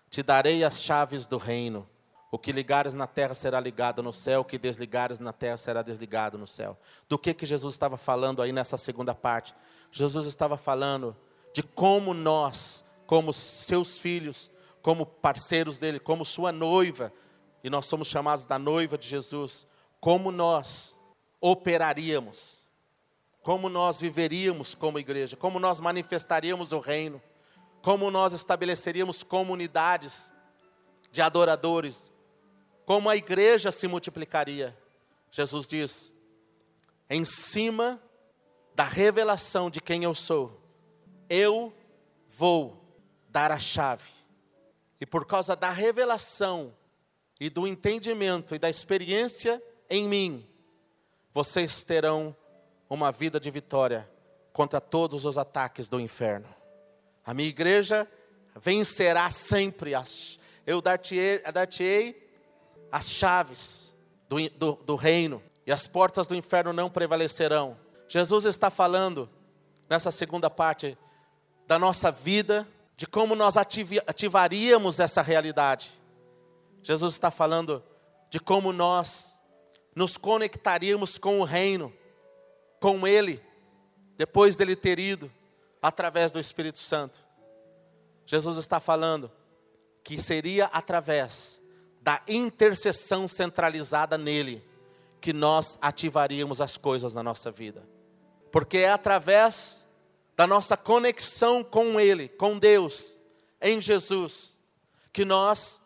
Te darei as chaves do reino. O que ligares na terra será ligado no céu, o que desligares na terra será desligado no céu. Do que que Jesus estava falando aí nessa segunda parte? Jesus estava falando de como nós, como seus filhos, como parceiros dele, como sua noiva, e nós somos chamados da noiva de Jesus, como nós operaríamos, como nós viveríamos como igreja, como nós manifestaríamos o reino, como nós estabeleceríamos comunidades de adoradores, como a igreja se multiplicaria. Jesus diz: em cima da revelação de quem eu sou, eu vou dar a chave. E por causa da revelação e do entendimento e da experiência em mim, vocês terão uma vida de vitória contra todos os ataques do inferno. A minha igreja vencerá sempre. Eu dar-te-ei dar as chaves do, do, do reino, e as portas do inferno não prevalecerão. Jesus está falando, nessa segunda parte, da nossa vida, de como nós ativaríamos essa realidade. Jesus está falando de como nós nos conectaríamos com o reino, com Ele, depois dele ter ido, através do Espírito Santo. Jesus está falando que seria através da intercessão centralizada nele que nós ativaríamos as coisas na nossa vida porque é através da nossa conexão com Ele, com Deus, em Jesus, que nós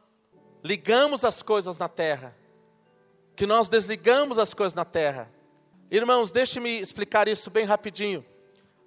ligamos as coisas na terra, que nós desligamos as coisas na terra. Irmãos, deixe-me explicar isso bem rapidinho.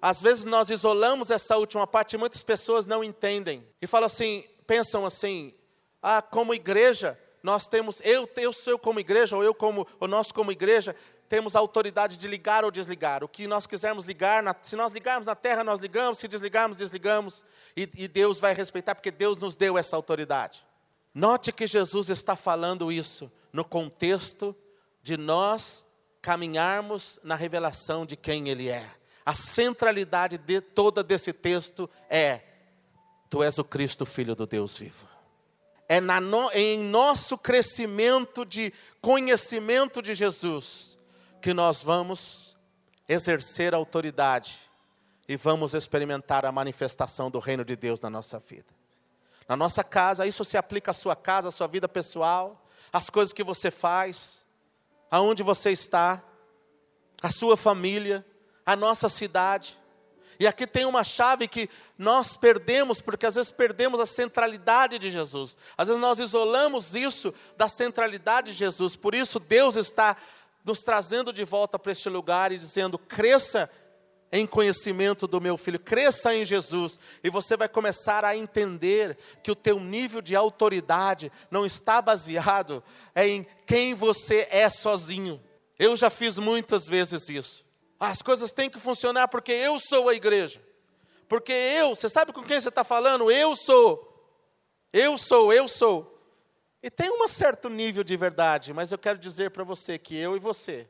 Às vezes nós isolamos essa última parte e muitas pessoas não entendem. E falam assim, pensam assim: ah, como igreja, nós temos, eu, eu sou como igreja, ou eu como, ou nós como igreja, temos a autoridade de ligar ou desligar. O que nós quisermos ligar, na, se nós ligarmos na terra, nós ligamos, se desligarmos, desligamos, e, e Deus vai respeitar, porque Deus nos deu essa autoridade. Note que Jesus está falando isso no contexto de nós caminharmos na revelação de quem Ele é. A centralidade de toda desse texto é: Tu és o Cristo, Filho do Deus vivo. É no, em nosso crescimento de conhecimento de Jesus que nós vamos exercer autoridade e vamos experimentar a manifestação do reino de Deus na nossa vida. Na nossa casa, isso se aplica à sua casa, à sua vida pessoal, às coisas que você faz, aonde você está, à sua família, à nossa cidade. E aqui tem uma chave que nós perdemos, porque às vezes perdemos a centralidade de Jesus. Às vezes nós isolamos isso da centralidade de Jesus. Por isso Deus está nos trazendo de volta para este lugar e dizendo: cresça em conhecimento do meu filho, cresça em Jesus, e você vai começar a entender que o teu nível de autoridade não está baseado em quem você é sozinho. Eu já fiz muitas vezes isso. As coisas têm que funcionar porque eu sou a igreja. Porque eu, você sabe com quem você está falando? Eu sou. Eu sou, eu sou. E tem um certo nível de verdade, mas eu quero dizer para você que eu e você,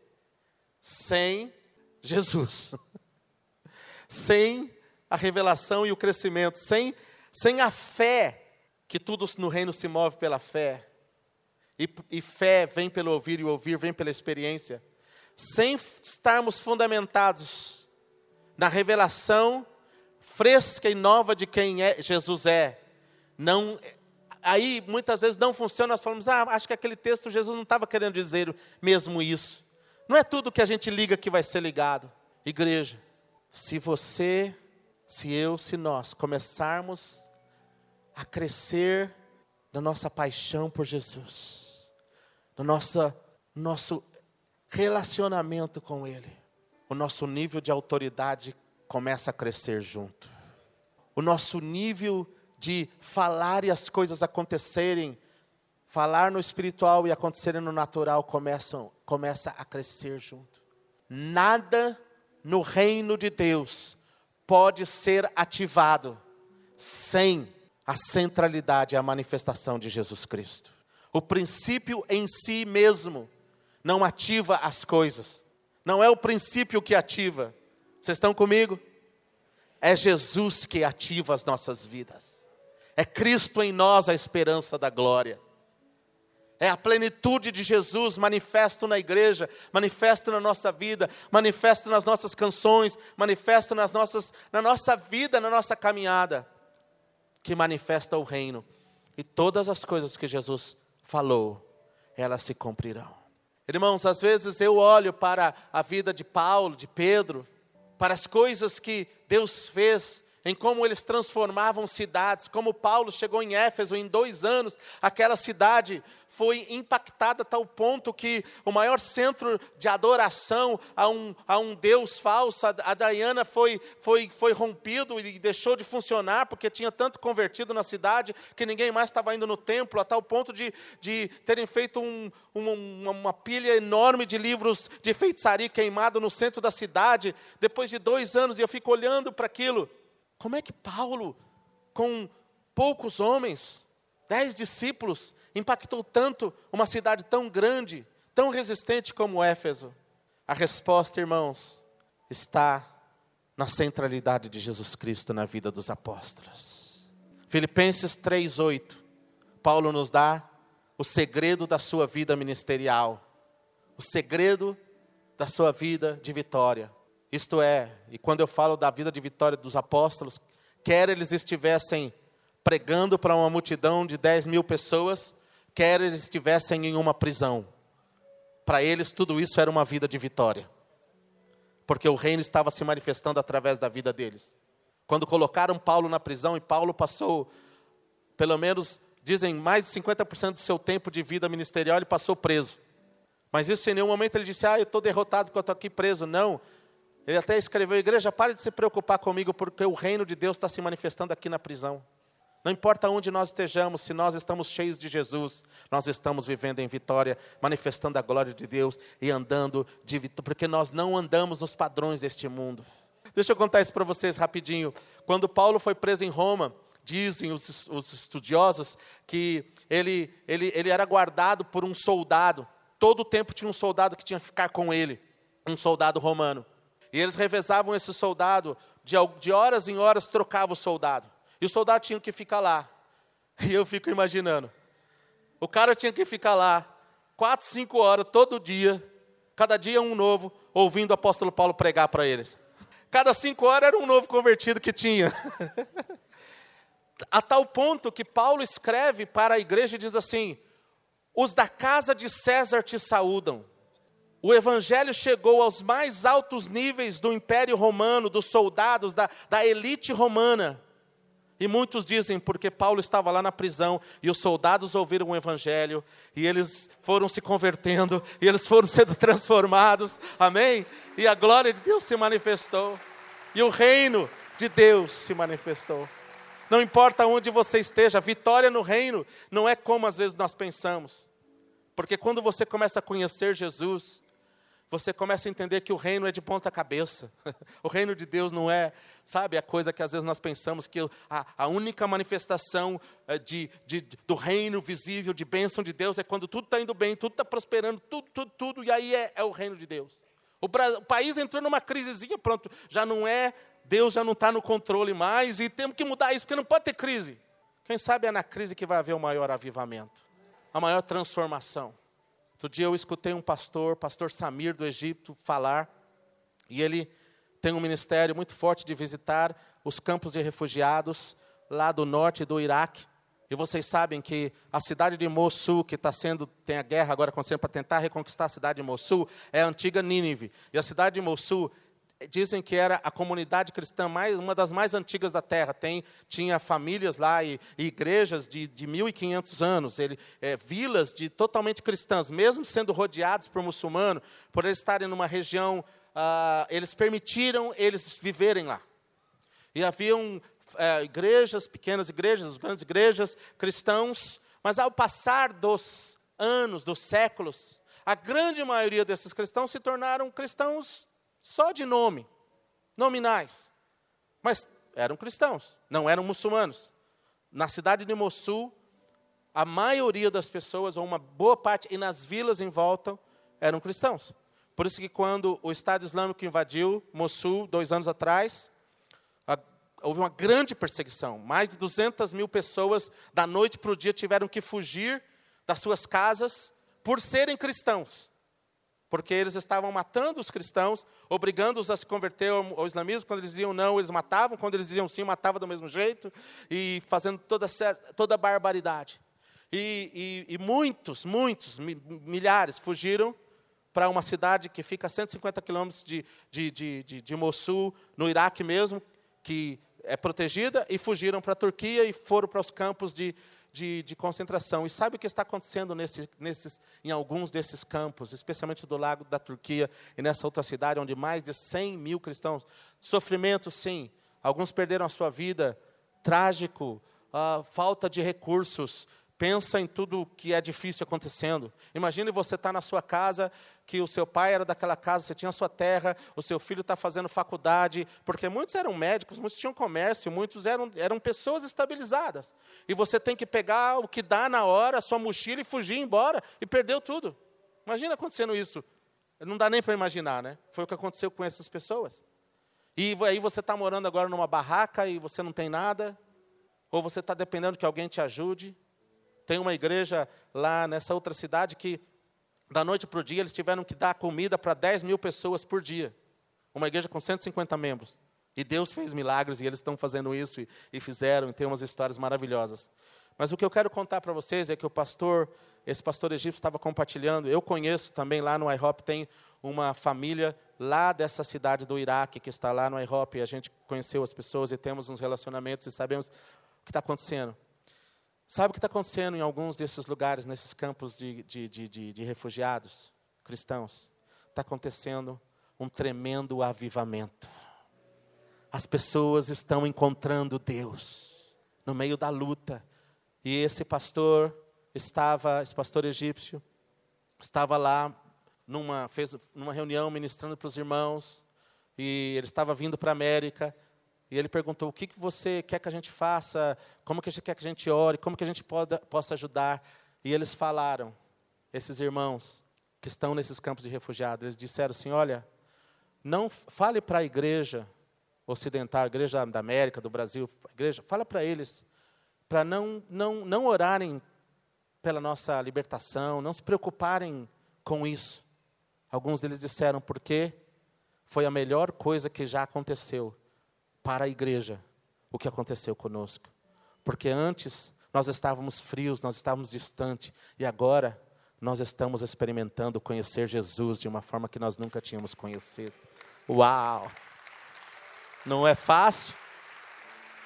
sem Jesus, sem a revelação e o crescimento, sem, sem a fé, que tudo no reino se move pela fé, e, e fé vem pelo ouvir e ouvir vem pela experiência, sem estarmos fundamentados na revelação fresca e nova de quem é, Jesus é, não aí muitas vezes não funciona, nós falamos, ah, acho que aquele texto Jesus não estava querendo dizer mesmo isso. Não é tudo que a gente liga que vai ser ligado. Igreja, se você, se eu, se nós começarmos a crescer na nossa paixão por Jesus, no nosso, nosso relacionamento com Ele, o nosso nível de autoridade começa a crescer junto. O nosso nível de falar e as coisas acontecerem, falar no espiritual e acontecerem no natural começam, começa a crescer junto. Nada no reino de Deus pode ser ativado sem a centralidade e a manifestação de Jesus Cristo. O princípio em si mesmo não ativa as coisas. Não é o princípio que ativa. Vocês estão comigo? É Jesus que ativa as nossas vidas. É Cristo em nós a esperança da glória. É a plenitude de Jesus manifesto na igreja, manifesto na nossa vida, manifesto nas nossas canções, manifesto nas nossas, na nossa vida, na nossa caminhada, que manifesta o reino. E todas as coisas que Jesus falou, elas se cumprirão. Irmãos, às vezes eu olho para a vida de Paulo, de Pedro, para as coisas que Deus fez em como eles transformavam cidades, como Paulo chegou em Éfeso em dois anos, aquela cidade foi impactada a tal ponto que o maior centro de adoração a um, a um Deus falso, a, a Diana foi, foi, foi rompido e deixou de funcionar, porque tinha tanto convertido na cidade que ninguém mais estava indo no templo, a tal ponto de, de terem feito um, uma, uma pilha enorme de livros de feitiçaria queimado no centro da cidade, depois de dois anos, e eu fico olhando para aquilo. Como é que Paulo, com poucos homens, dez discípulos, impactou tanto uma cidade tão grande, tão resistente como Éfeso? A resposta, irmãos, está na centralidade de Jesus Cristo na vida dos apóstolos. Filipenses 3:8. Paulo nos dá o segredo da sua vida ministerial, o segredo da sua vida de vitória. Isto é, e quando eu falo da vida de vitória dos apóstolos, quer eles estivessem pregando para uma multidão de 10 mil pessoas, quer eles estivessem em uma prisão. Para eles, tudo isso era uma vida de vitória, porque o reino estava se manifestando através da vida deles. Quando colocaram Paulo na prisão, e Paulo passou, pelo menos, dizem, mais de 50% do seu tempo de vida ministerial, ele passou preso. Mas isso em nenhum momento ele disse, ah, eu estou derrotado porque eu estou aqui preso. Não, ele até escreveu: Igreja, pare de se preocupar comigo, porque o reino de Deus está se manifestando aqui na prisão. Não importa onde nós estejamos, se nós estamos cheios de Jesus, nós estamos vivendo em vitória, manifestando a glória de Deus e andando de vitória, porque nós não andamos nos padrões deste mundo. Deixa eu contar isso para vocês rapidinho. Quando Paulo foi preso em Roma, dizem os, os estudiosos que ele, ele, ele era guardado por um soldado. Todo o tempo tinha um soldado que tinha que ficar com ele, um soldado romano. E eles revezavam esse soldado, de, de horas em horas trocava o soldado. E o soldado tinha que ficar lá. E eu fico imaginando. O cara tinha que ficar lá, quatro, cinco horas, todo dia, cada dia um novo, ouvindo o apóstolo Paulo pregar para eles. Cada cinco horas era um novo convertido que tinha. a tal ponto que Paulo escreve para a igreja e diz assim: Os da casa de César te saúdam. O evangelho chegou aos mais altos níveis do Império Romano, dos soldados, da, da elite romana. E muitos dizem porque Paulo estava lá na prisão e os soldados ouviram o evangelho e eles foram se convertendo e eles foram sendo transformados. Amém? E a glória de Deus se manifestou. E o reino de Deus se manifestou. Não importa onde você esteja, vitória no reino não é como às vezes nós pensamos. Porque quando você começa a conhecer Jesus, você começa a entender que o reino é de ponta cabeça. o reino de Deus não é, sabe, a coisa que às vezes nós pensamos que a, a única manifestação eh, de, de, do reino visível, de bênção de Deus, é quando tudo está indo bem, tudo está prosperando, tudo, tudo, tudo, e aí é, é o reino de Deus. O, o, país entrou numa crisezinha, pronto, já não é, Deus já não está no controle mais, e temos que mudar isso, porque não pode ter crise. Quem sabe é na crise que vai haver o maior avivamento, a maior transformação. Outro dia eu escutei um pastor, pastor Samir do Egito, falar, e ele tem um ministério muito forte de visitar os campos de refugiados lá do norte do Iraque. E vocês sabem que a cidade de Mossul, que está sendo, tem a guerra agora acontecendo para tentar reconquistar a cidade de Mossul, é a antiga Nínive. E a cidade de Mossul dizem que era a comunidade cristã mais, uma das mais antigas da terra. Tem, tinha famílias lá e, e igrejas de, de 1.500 anos, ele, é, vilas de totalmente cristãs, mesmo sendo rodeados por muçulmanos, por eles estarem numa região ah, eles permitiram eles viverem lá. E haviam é, igrejas, pequenas igrejas, grandes igrejas, cristãos, mas ao passar dos anos, dos séculos, a grande maioria desses cristãos se tornaram cristãos só de nome, nominais. Mas eram cristãos, não eram muçulmanos. Na cidade de Mossul, a maioria das pessoas, ou uma boa parte, e nas vilas em volta, eram cristãos. Por isso que quando o Estado Islâmico invadiu Mossul, dois anos atrás, houve uma grande perseguição. Mais de 200 mil pessoas, da noite para o dia, tiveram que fugir das suas casas por serem cristãos. Porque eles estavam matando os cristãos, obrigando-os a se converter ao islamismo. Quando eles diziam não, eles matavam. Quando eles diziam sim, matavam do mesmo jeito. E fazendo toda, toda barbaridade. E, e, e muitos, muitos, milhares fugiram para uma cidade que fica a 150 quilômetros de, de, de, de, de Mossul, no Iraque mesmo, que é protegida, e fugiram para a Turquia e foram para os campos de, de, de, concentração. E sabe o que está acontecendo nesse, nesses, em alguns desses campos, especialmente do lago da Turquia e nessa outra cidade, onde mais de 100 mil cristãos. Sofrimento, sim. Alguns perderam a sua vida, trágico, uh, falta de recursos, Pensa em tudo que é difícil acontecendo. Imagine você estar tá na sua casa, que o seu pai era daquela casa, você tinha sua terra, o seu filho está fazendo faculdade, porque muitos eram médicos, muitos tinham comércio, muitos eram, eram pessoas estabilizadas. E você tem que pegar o que dá na hora, a sua mochila e fugir embora, e perdeu tudo. Imagina acontecendo isso. Não dá nem para imaginar, né? Foi o que aconteceu com essas pessoas. E aí você está morando agora numa barraca e você não tem nada, ou você está dependendo que alguém te ajude. Tem uma igreja lá nessa outra cidade que, da noite para o dia, eles tiveram que dar comida para 10 mil pessoas por dia. Uma igreja com 150 membros. E Deus fez milagres e eles estão fazendo isso e, e fizeram, e tem umas histórias maravilhosas. Mas o que eu quero contar para vocês é que o pastor, esse pastor egípcio estava compartilhando, eu conheço também lá no IHOP, tem uma família lá dessa cidade do Iraque que está lá no IHOP, e a gente conheceu as pessoas e temos uns relacionamentos e sabemos o que está acontecendo. Sabe o que está acontecendo em alguns desses lugares, nesses campos de, de, de, de, refugiados cristãos? Está acontecendo um tremendo avivamento. As pessoas estão encontrando Deus no meio da luta. E esse pastor estava, esse pastor egípcio, estava lá numa, fez numa reunião ministrando para os irmãos, e ele estava vindo para a América, e ele perguntou: o que, que você quer que a gente faça? Como que você quer que a gente ore? Como que a gente possa ajudar? E eles falaram, esses irmãos que estão nesses campos de refugiados, eles disseram assim: olha, não fale para a igreja ocidental, a igreja da América, do Brasil, igreja, fala para eles para não, não, não orarem pela nossa libertação, não se preocuparem com isso. Alguns deles disseram, porque foi a melhor coisa que já aconteceu para a igreja o que aconteceu conosco. Porque antes nós estávamos frios, nós estávamos distantes, e agora nós estamos experimentando conhecer Jesus de uma forma que nós nunca tínhamos conhecido. Uau! Não é fácil,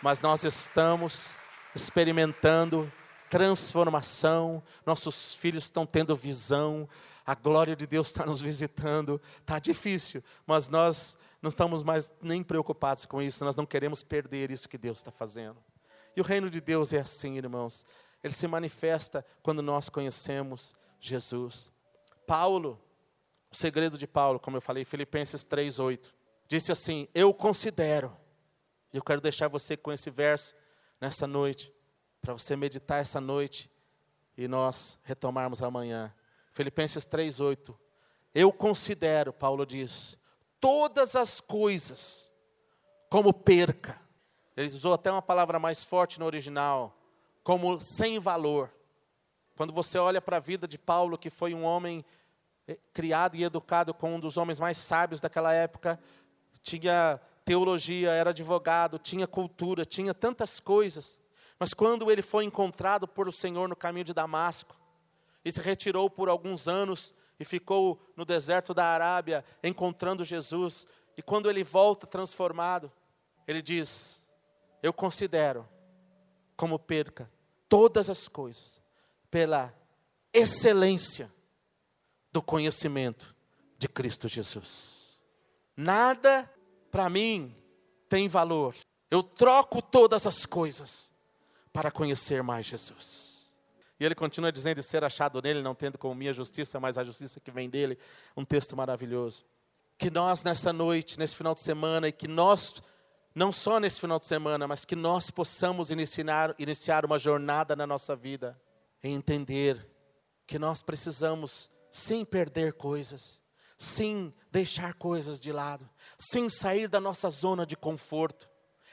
mas nós estamos experimentando transformação, nossos filhos estão tendo visão, a glória de Deus está nos visitando. Está difícil, mas nós não estamos mais nem preocupados com isso, nós não queremos perder isso que Deus está fazendo. E o reino de Deus é assim, irmãos. Ele se manifesta quando nós conhecemos Jesus. Paulo, o segredo de Paulo, como eu falei, Filipenses 3:8, disse assim: "Eu considero". E eu quero deixar você com esse verso nessa noite, para você meditar essa noite e nós retomarmos amanhã. Filipenses 3:8. Eu considero, Paulo diz, todas as coisas como perca. Ele usou até uma palavra mais forte no original, como sem valor. Quando você olha para a vida de Paulo, que foi um homem eh, criado e educado com um dos homens mais sábios daquela época, tinha teologia, era advogado, tinha cultura, tinha tantas coisas. Mas quando ele foi encontrado por o Senhor no caminho de Damasco, e se retirou por alguns anos e ficou no deserto da Arábia encontrando Jesus. E quando ele volta transformado, ele diz: Eu considero como perca todas as coisas pela excelência do conhecimento de Cristo Jesus. Nada para mim tem valor. Eu troco todas as coisas para conhecer mais Jesus. E ele continua dizendo: e ser achado nele, não tendo como minha justiça, mas a justiça que vem dele. Um texto maravilhoso. Que nós, nessa noite, nesse final de semana, e que nós, não só nesse final de semana, mas que nós possamos iniciar, iniciar uma jornada na nossa vida, em entender que nós precisamos, sem perder coisas, sem deixar coisas de lado, sem sair da nossa zona de conforto.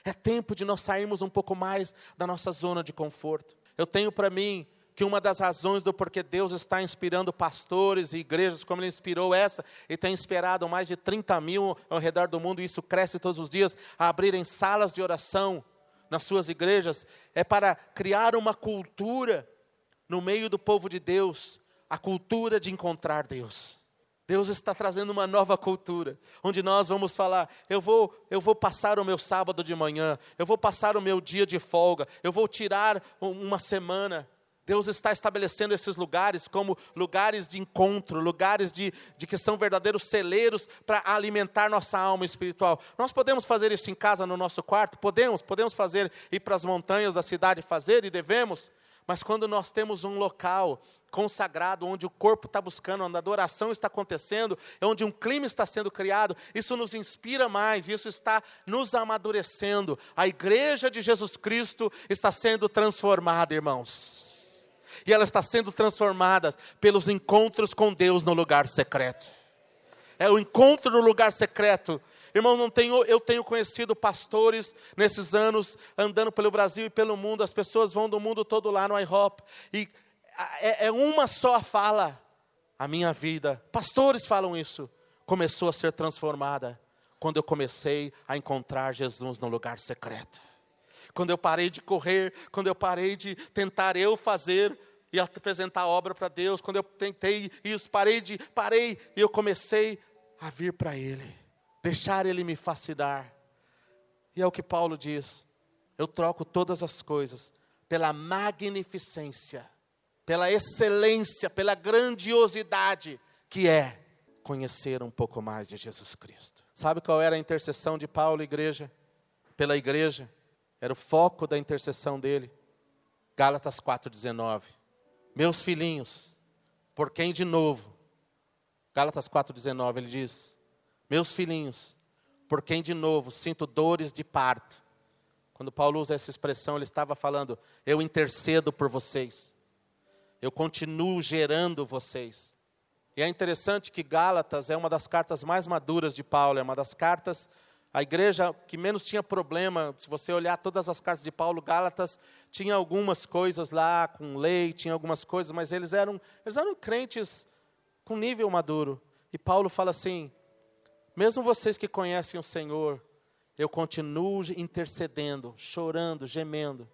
É tempo de nós sairmos um pouco mais da nossa zona de conforto. Eu tenho para mim que uma das razões do porquê Deus está inspirando pastores e igrejas, como Ele inspirou essa, e tem inspirado mais de 30 mil ao redor do mundo, e isso cresce todos os dias, a abrirem salas de oração nas suas igrejas, é para criar uma cultura no meio do povo de Deus, a cultura de encontrar Deus. Deus está trazendo uma nova cultura, onde nós vamos falar: eu vou, eu vou passar o meu sábado de manhã, eu vou passar o meu dia de folga, eu vou tirar uma semana. Deus está estabelecendo esses lugares como lugares de encontro, lugares de, de que são verdadeiros celeiros para alimentar nossa alma espiritual. Nós podemos fazer isso em casa, no nosso quarto? Podemos, podemos fazer, ir para as montanhas da cidade fazer e devemos. Mas quando nós temos um local consagrado, onde o corpo está buscando, onde a adoração está acontecendo, onde um clima está sendo criado, isso nos inspira mais, isso está nos amadurecendo. A igreja de Jesus Cristo está sendo transformada, irmãos. E ela está sendo transformada pelos encontros com Deus no lugar secreto. É o encontro no lugar secreto. Irmão, não tenho, eu tenho conhecido pastores nesses anos, andando pelo Brasil e pelo mundo, as pessoas vão do mundo todo lá no IHOP, e é, é uma só fala, a minha vida, pastores falam isso, começou a ser transformada, quando eu comecei a encontrar Jesus no lugar secreto. Quando eu parei de correr, quando eu parei de tentar eu fazer e apresentar a obra para Deus, quando eu tentei isso, parei de, parei e eu comecei a vir para Ele deixar Ele me fascinar. E é o que Paulo diz: eu troco todas as coisas pela magnificência, pela excelência, pela grandiosidade que é conhecer um pouco mais de Jesus Cristo. Sabe qual era a intercessão de Paulo, igreja? Pela igreja, era o foco da intercessão dele. Gálatas 4,19. Meus filhinhos, por quem de novo? Gálatas 4,19, ele diz: meus filhinhos, por quem de novo sinto dores de parto. Quando Paulo usa essa expressão, ele estava falando: eu intercedo por vocês, eu continuo gerando vocês. E é interessante que Gálatas é uma das cartas mais maduras de Paulo, é uma das cartas, a igreja que menos tinha problema. Se você olhar todas as cartas de Paulo, Gálatas tinha algumas coisas lá com lei, tinha algumas coisas, mas eles eram, eles eram crentes com nível maduro. E Paulo fala assim: mesmo vocês que conhecem o Senhor, eu continuo intercedendo, chorando, gemendo,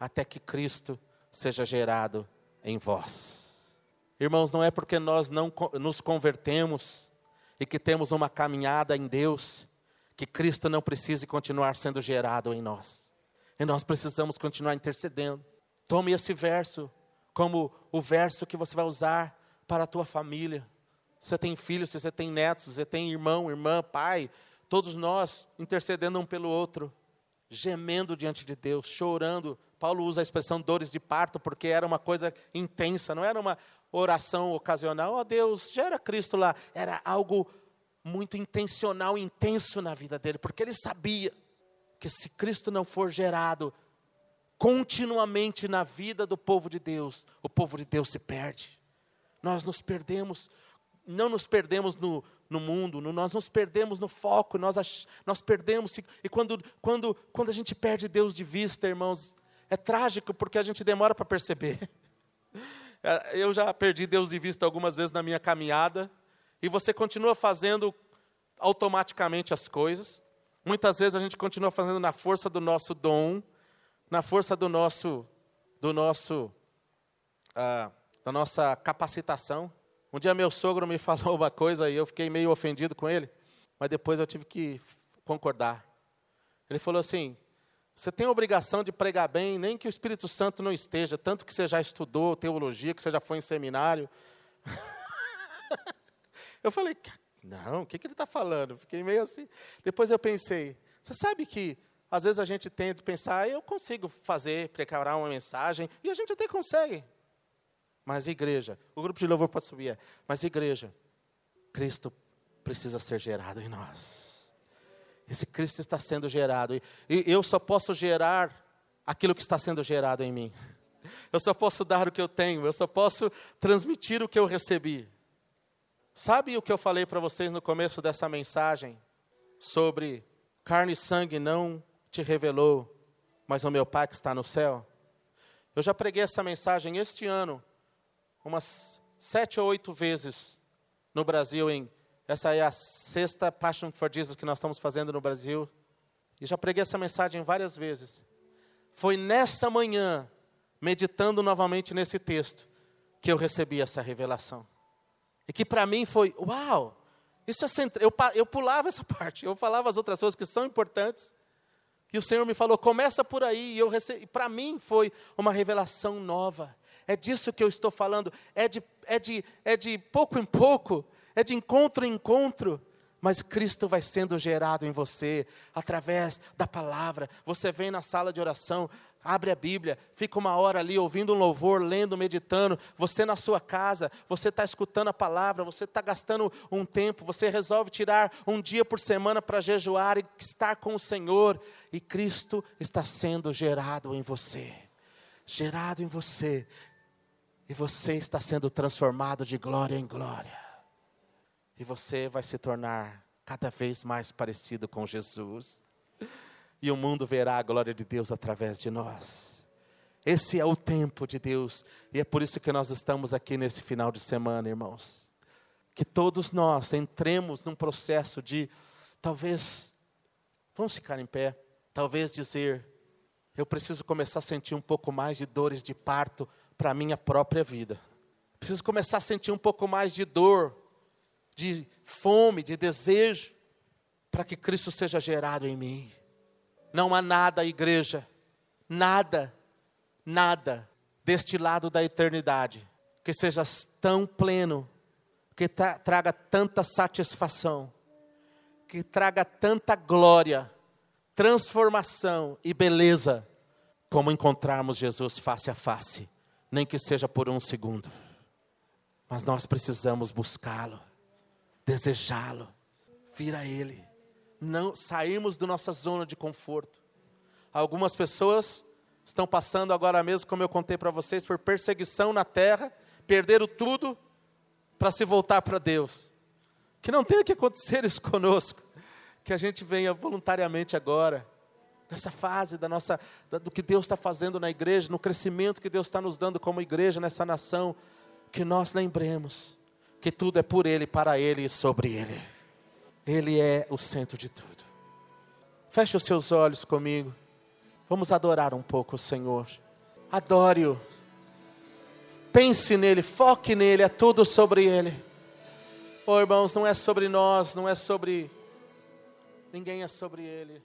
até que Cristo seja gerado em vós. Irmãos, não é porque nós não nos convertemos e que temos uma caminhada em Deus, que Cristo não precise continuar sendo gerado em nós. E nós precisamos continuar intercedendo. Tome esse verso como o verso que você vai usar para a tua família se você tem filhos, se você tem netos, se você tem irmão, irmã, pai, todos nós intercedendo um pelo outro, gemendo diante de Deus, chorando. Paulo usa a expressão dores de parto porque era uma coisa intensa, não era uma oração ocasional. Oh Deus, gera Cristo lá. Era algo muito intencional, intenso na vida dele, porque ele sabia que se Cristo não for gerado continuamente na vida do povo de Deus, o povo de Deus se perde. Nós nos perdemos não nos perdemos no, no mundo, no, nós nos perdemos no foco, nós, nós perdemos. E quando, quando, quando a gente perde Deus de vista, irmãos, é trágico porque a gente demora para perceber. Eu já perdi Deus de vista algumas vezes na minha caminhada, e você continua fazendo automaticamente as coisas. Muitas vezes a gente continua fazendo na força do nosso dom, na força do nosso, do nosso, ah, da nossa capacitação. Um dia meu sogro me falou uma coisa e eu fiquei meio ofendido com ele, mas depois eu tive que concordar. Ele falou assim: você tem a obrigação de pregar bem, nem que o Espírito Santo não esteja, tanto que você já estudou teologia, que você já foi em seminário. eu falei, Não, o que, que ele está falando? Fiquei meio assim. Depois eu pensei, você sabe que às vezes a gente tenta pensar, eu consigo fazer, preparar uma mensagem, e a gente até consegue. Mas igreja, o grupo de louvor pode subir, mas igreja, Cristo precisa ser gerado em nós. Esse Cristo está sendo gerado, e eu só posso gerar aquilo que está sendo gerado em mim. Eu só posso dar o que eu tenho, eu só posso transmitir o que eu recebi. Sabe o que eu falei para vocês no começo dessa mensagem? Sobre carne e sangue não te revelou, mas o meu Pai que está no céu? Eu já preguei essa mensagem este ano, umas sete ou oito vezes no Brasil. Em, essa é a sexta Passion for Jesus que nós estamos fazendo no Brasil. E já preguei essa mensagem várias vezes. Foi nessa manhã, meditando novamente nesse texto, que eu recebi essa revelação. E que para mim foi, uau, isso é central. Eu, eu pulava essa parte, eu falava as outras coisas que são importantes. E o Senhor me falou, começa por aí. E para mim foi uma revelação nova. É disso que eu estou falando. É de, é de, é de pouco em pouco, é de encontro em encontro. Mas Cristo vai sendo gerado em você através da palavra. Você vem na sala de oração, abre a Bíblia, fica uma hora ali ouvindo um louvor, lendo, meditando. Você na sua casa, você está escutando a palavra, você está gastando um tempo, você resolve tirar um dia por semana para jejuar e estar com o Senhor. E Cristo está sendo gerado em você. Gerado em você. E você está sendo transformado de glória em glória. E você vai se tornar cada vez mais parecido com Jesus. E o mundo verá a glória de Deus através de nós. Esse é o tempo de Deus. E é por isso que nós estamos aqui nesse final de semana, irmãos. Que todos nós entremos num processo de, talvez, vamos ficar em pé, talvez dizer, eu preciso começar a sentir um pouco mais de dores de parto para a minha própria vida. Preciso começar a sentir um pouco mais de dor de fome, de desejo, para que Cristo seja gerado em mim. Não há nada, igreja, nada, nada deste lado da eternidade que seja tão pleno, que tra traga tanta satisfação, que traga tanta glória, transformação e beleza, como encontrarmos Jesus face a face, nem que seja por um segundo. Mas nós precisamos buscá-lo desejá-lo, vir a Ele, não sairmos da nossa zona de conforto. Algumas pessoas estão passando agora mesmo, como eu contei para vocês, por perseguição na terra, perderam tudo para se voltar para Deus. Que não tenha que acontecer isso conosco, que a gente venha voluntariamente agora, nessa fase da nossa, do que Deus está fazendo na igreja, no crescimento que Deus está nos dando como igreja nessa nação, que nós lembremos que tudo é por Ele, para Ele e sobre Ele. Ele é o centro de tudo. Feche os seus olhos comigo. Vamos adorar um pouco o Senhor. Adore-o. Pense nele, foque nele, é tudo sobre Ele. Oh, irmãos, não é sobre nós, não é sobre. Ninguém é sobre Ele.